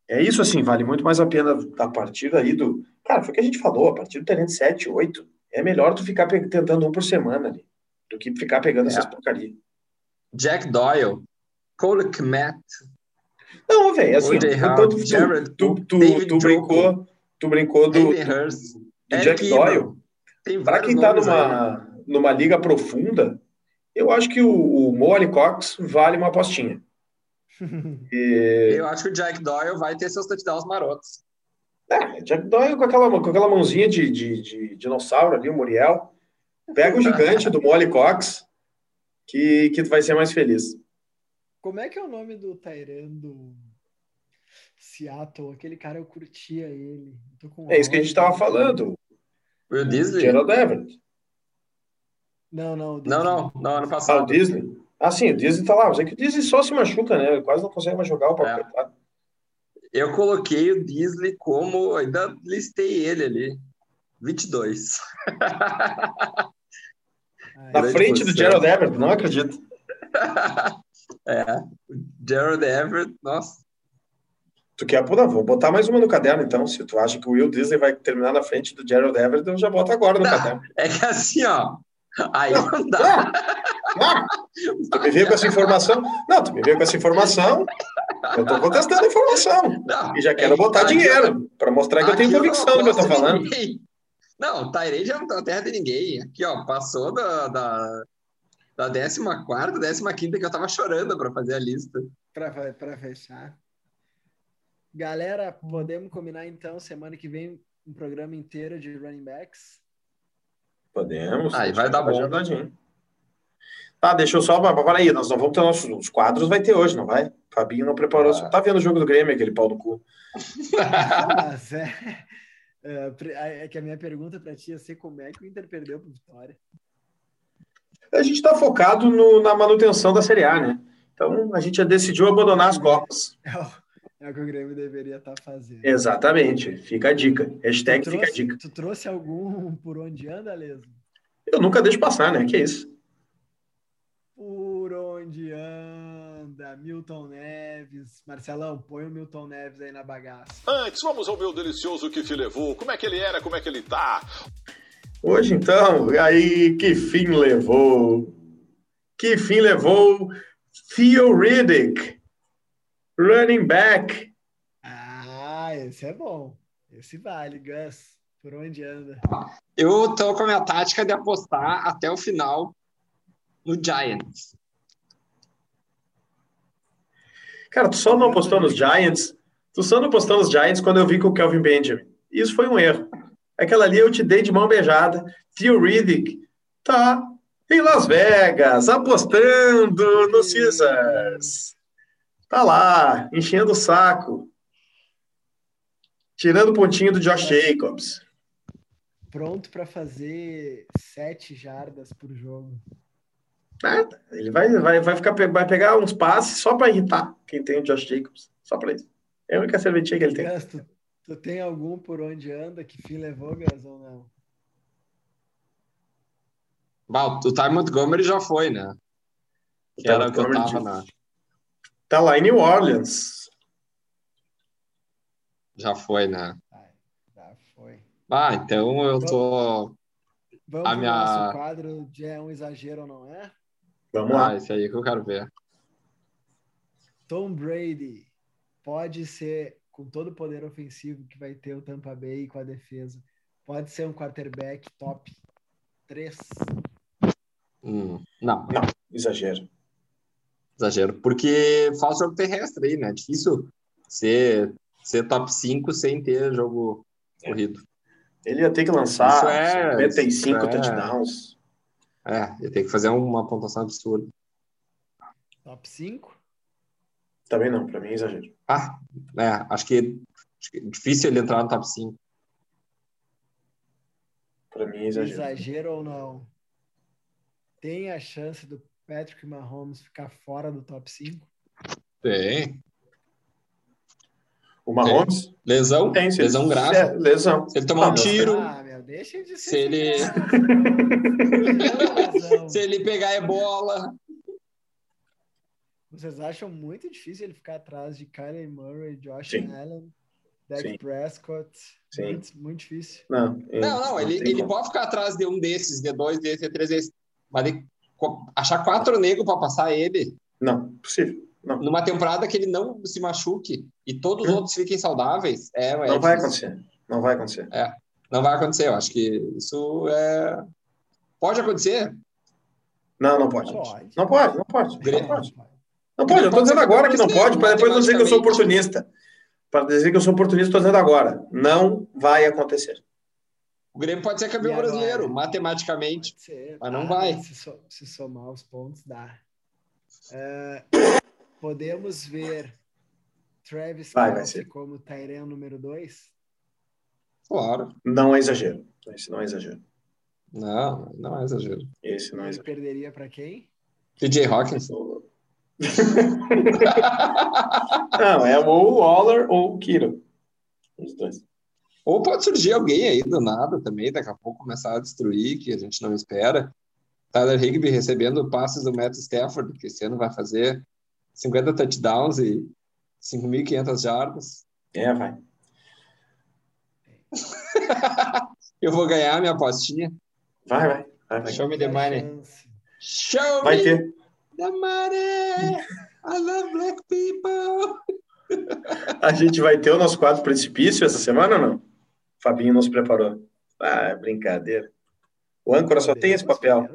é isso assim, vale muito mais a pena a partir aí do... Cara, foi o que a gente falou, a partir do Tyrant 7, 8, é melhor tu ficar tentando um por semana ali, do que ficar pegando É. essas porcarias. Jack Doyle, Cole Kmet, Não, velho, assim, então, tu, Jared tu, tu, tu brincou, tu brincou do, Hurst, do Jack. Doyle. Para quem tá nomes aí. numa, numa liga profunda, eu acho que o, o Mo Cox vale uma apostinha. <laughs> E, Eu acho que o Jack Doyle vai ter seus touchdowns marotos. é, Jack Doyle com aquela, com aquela mãozinha de, de, de dinossauro ali, o Muriel. Pega o gigante do Molly Cox, que, que tu vai ser mais feliz. Como é que é o nome do Tyrant do Seattle? Aquele cara eu curtia ele. Tô com É isso que a gente estava falando. Will Disley? Gerald Everett. Não, não. Não, não, não, ano Ah, o passado. Disney? Ah, sim, o Disney tá lá. Mas é que o Disney só se machuca, né? Ele quase não consegue mais jogar o É. papo. coitado. Eu coloquei o Disley como. Ainda listei ele ali. 22. Ah, <laughs> Na frente do. Gerald Everett, não acredito. <laughs> É. O Gerald Everett, nossa. Tu quer, não, vou botar mais uma no caderno, então. Se tu acha que o Will Disney vai terminar na frente do Gerald Everett, eu já boto agora no Não. caderno. É que assim, ó. Aí não dá. Ah, tu me veio com essa informação? Não, tu me veio com essa informação. Eu tô contestando a informação. Não, E já quero é botar aqui dinheiro para mostrar que eu tenho convicção do que eu em falando. ninguém. Não, o Tyrande não tá na terra de ninguém. Aqui, ó, passou da, da, da 14, 15 que eu tava chorando pra fazer a lista. Pra fechar. Galera, podemos combinar então semana que vem um programa inteiro de running backs? Podemos. Aí vai dar bom. Tá, deixa eu só. Fala aí, nós não vamos ter nossos os quadros, vai ter hoje, não vai? Fabinho não preparou. Ah. Tá vendo o jogo do Grêmio, aquele pau do cu. Mas é, é, é que a minha pergunta pra ti ia ser como é que o Inter perdeu pro Vitória. A gente tá focado no- na manutenção da Série A, né? Então a gente já decidiu abandonar as Copas. É o, é o que o Grêmio deveria estar fazendo. Exatamente. Fica a dica. Hashtag tu, fica a trouxe, dica. tu trouxe algum por onde anda, Leso? Eu nunca deixo passar, né? Que isso. Por onde anda? Milton Neves. Marcelão, põe o Milton Neves aí na bagaça. Antes, vamos ouvir o delicioso que levou. Como é que ele era, como é que ele tá? Hoje, então, aí, que fim levou? Que fim levou Theo Riddick, running back. Ah, esse é bom. Esse vale, Gus. Por onde anda? Eu tô com a minha tática de apostar até o final no Giants. Cara, tu só não apostou nos Giants. Tu só não apostou nos Giants quando eu vi com o Kelvin Benjamin. Isso foi um erro. Aquela ali eu te dei de mão beijada. Theo Riddick tá em Las Vegas, apostando no Caesars. Tá lá, enchendo o saco. Tirando o pontinho do Josh Jacobs. Pronto para fazer sete jardas por jogo. Nada. Ele vai, vai, vai, ficar, vai pegar uns passes só para irritar quem tem o Josh Jacobs. Só para isso. É a única serventia que ele tem. Tu, tu tem algum por onde anda que fim levou, Gus, ou não? Bah, o Ty Montgomery já foi, né? Que era o que eu tava na. Tá lá em New Orleans. Já foi, né? Já foi. Ah, então eu tô. Vamos A minha- nosso quadro de é um exagero ou não é? Vamos Ah, lá. esse aí que eu quero ver. Tom Brady pode ser, com todo o poder ofensivo que vai ter o Tampa Bay com a defesa, pode ser um quarterback top 3. Hum, não, Não, exagero. Exagero. Porque faz jogo terrestre aí, né? Difícil ser, ser top 5 sem ter jogo corrido. Ele ia ter que lançar Isso é- 55 isso é- touchdowns. É, ia ter que fazer uma pontuação absurda. Top 5? Também não, para mim é exagero. Ah, é, acho que, acho que é difícil ele entrar no top 5. Para mim é exagero. Exagero ou não? Tem a chance do Patrick Mahomes ficar fora do top 5? Tem. O Mahomes Lesão? tem. se ele- lesão grave. É, lesão. Se ele tomar um Não, tiro, Ah, meu, deixa de ser. se ele, <laughs> se ele pegar ebola. Vocês acham muito difícil ele ficar atrás de Kyler Murray, Josh Sim. Allen, Dak Sim. Prescott? Sim. Muito, muito difícil. Não, Não, não, ele, tem ele como. pode ficar atrás de um desses, de dois desses, de três desses. Mas ele achar quatro negros para passar ele Não, possível. Não, numa temporada que ele não se machuque e todos os Hum. outros fiquem saudáveis, é, é não vai difícil. acontecer. Não vai acontecer. Não vai acontecer. Eu acho que isso é. Pode acontecer. Não, não pode. Pode. Não pode, não pode. Grêmio. Não pode. Não pode, eu tô dizendo agora que não pode, para depois não dizer que eu sou oportunista. Para dizer que eu sou oportunista, estou dizendo agora. Não vai acontecer. O Grêmio pode ser campeão agora? brasileiro, matematicamente. Ser. Mas não Ah, vai. Se, so- se somar os pontos, dá. É, podemos ver Travis Vai, vai como Tyrene número 2? Claro. Não é exagero. Esse não é exagero. Não, não é exagero. Esse não é Ele exagero. perderia para quem? TJ Hawkins. <laughs> Não, é ou o Waller ou o Kiro. Os dois. Ou pode surgir alguém aí do nada também, daqui a pouco começar a destruir, que a gente não espera. Tyler Higby recebendo passes do Matt Stafford, que esse ano vai fazer 50 touchdowns e 5.500 jardas. É, vai. <laughs> Eu vou ganhar minha apostinha. Vai, vai. vai, vai. Show me the money. Show Vai me ter. the money! I love black people! A gente vai ter o nosso quadro precipício essa semana ou não? Fabinho nos preparou. Ah, brincadeira. O âncora só tem esse papel.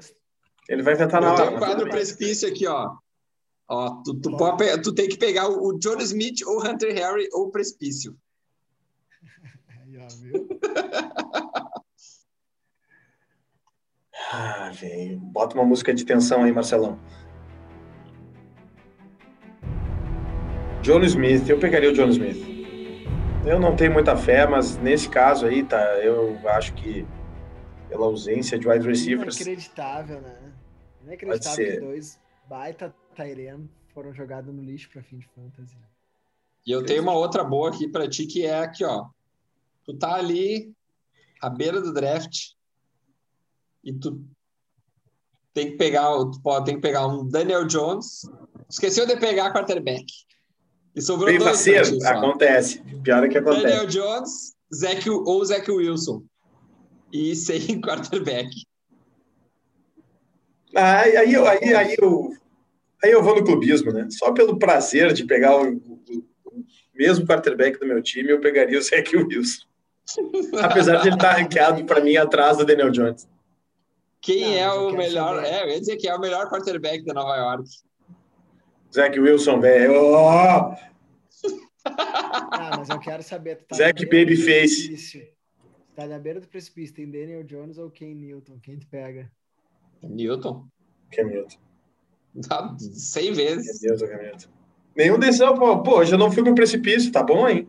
Ele vai inventar na hora. tenho um quadro precipício aqui, ó. Ó, tu, tu, pode tu tem que pegar o, o John Smith ou Hunter Harry ou o precipício. Viu? <laughs> Ah, velho. Bota uma música de tensão aí, Marcelão. John Smith, eu pegaria o John Smith. Eu não tenho muita fé, mas nesse caso aí, tá, eu acho que pela ausência de wide receivers, Inacreditável, né? Inacreditável que dois baita Tyrene foram jogados no lixo para fim de fantasy. E eu tenho uma outra boa aqui pra ti, que é aqui, ó. Tu tá ali à beira do draft e tu tem que pegar, o- tu pode, tem que pegar um Daniel Jones. Esqueceu de pegar quarterback. E sobrou Bem dois acontece. Pior é que acontece. Daniel Jones, Zach, ou Zach Wilson. E sem <laughs> quarterback. Ah, Aí, aí, eu- aí, aí, eu, aí eu vou no clubismo, né? Só pelo prazer de pegar o, o- o mesmo quarterback do meu time, eu pegaria o Zach Wilson. <laughs> Apesar de ele estar ranqueado para mim atrás do Daniel Jones. Quem Não, é o melhor? É, eu ia dizer que é o melhor quarterback da Nova York. Zach Wilson, velho. Ó, Ah, mas eu quero saber. Tu tá Zac Babyface. Tá na beira do precipício. Tem Daniel Jones ou Ken Newton? Quem tu pega? Newton. Cam Newton. Tá 100 Meu vezes. Deus, Cam Newton. Nenhum desses, pô, pô, já não fui pro precipício, tá bom, hein?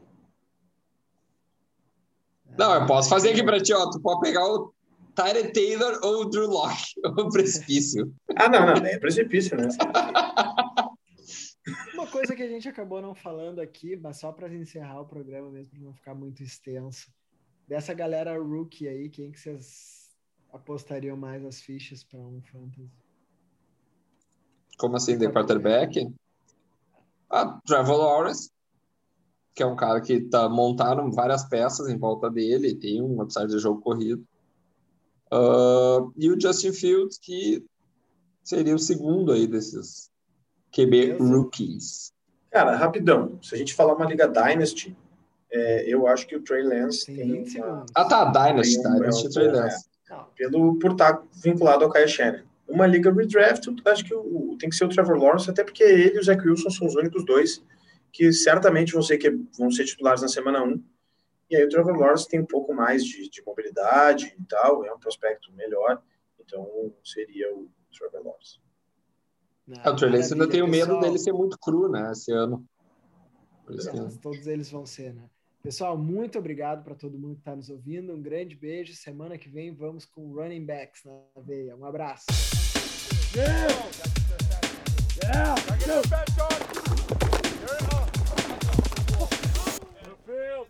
Não, eu posso fazer aqui pra ti, ó. Tu pode pegar o Tyler Taylor ou o Drew Locke, <laughs> o precipício. Ah, não, não, é precipício, né? <laughs> Uma coisa que a gente acabou não falando aqui, mas só para encerrar o programa mesmo, para não ficar muito extenso. Dessa galera rookie aí, quem que vocês apostariam mais as fichas para um fantasy? Como assim, de quarterback? Ah, Trevor Lawrence, que é um cara que tá montaram várias peças em volta dele, tem um upside de jogo corrido. Ah, e o Justin Fields, que seria o segundo aí desses QB Beleza. rookies. Cara, rapidão. Se a gente falar uma liga Dynasty, é, eu acho que o Trey Lance Tem tem 20 uma. Ah, tá, Dynasty, um- Dynasty, é Trey Lance. Não, pelo, por estar vinculado ao Kyle Shannon. Uma liga redraft, acho que o, tem que ser o Trevor Lawrence, até porque ele e o Zach Wilson são os únicos dois que certamente vão ser, que, vão ser titulares na semana 1. E aí o Trevor Lawrence tem um pouco mais de, de mobilidade e tal, é um prospecto melhor, então seria o Trevor Lawrence. Não, É, o Trey Lance ainda tem o medo pessoal. dele ser muito cru, né, esse ano. Por isso que- Mas todos eles vão ser, né? Pessoal, muito obrigado para todo mundo que está nos ouvindo. Um grande beijo. Semana que vem vamos com running backs na veia. Um abraço. Field.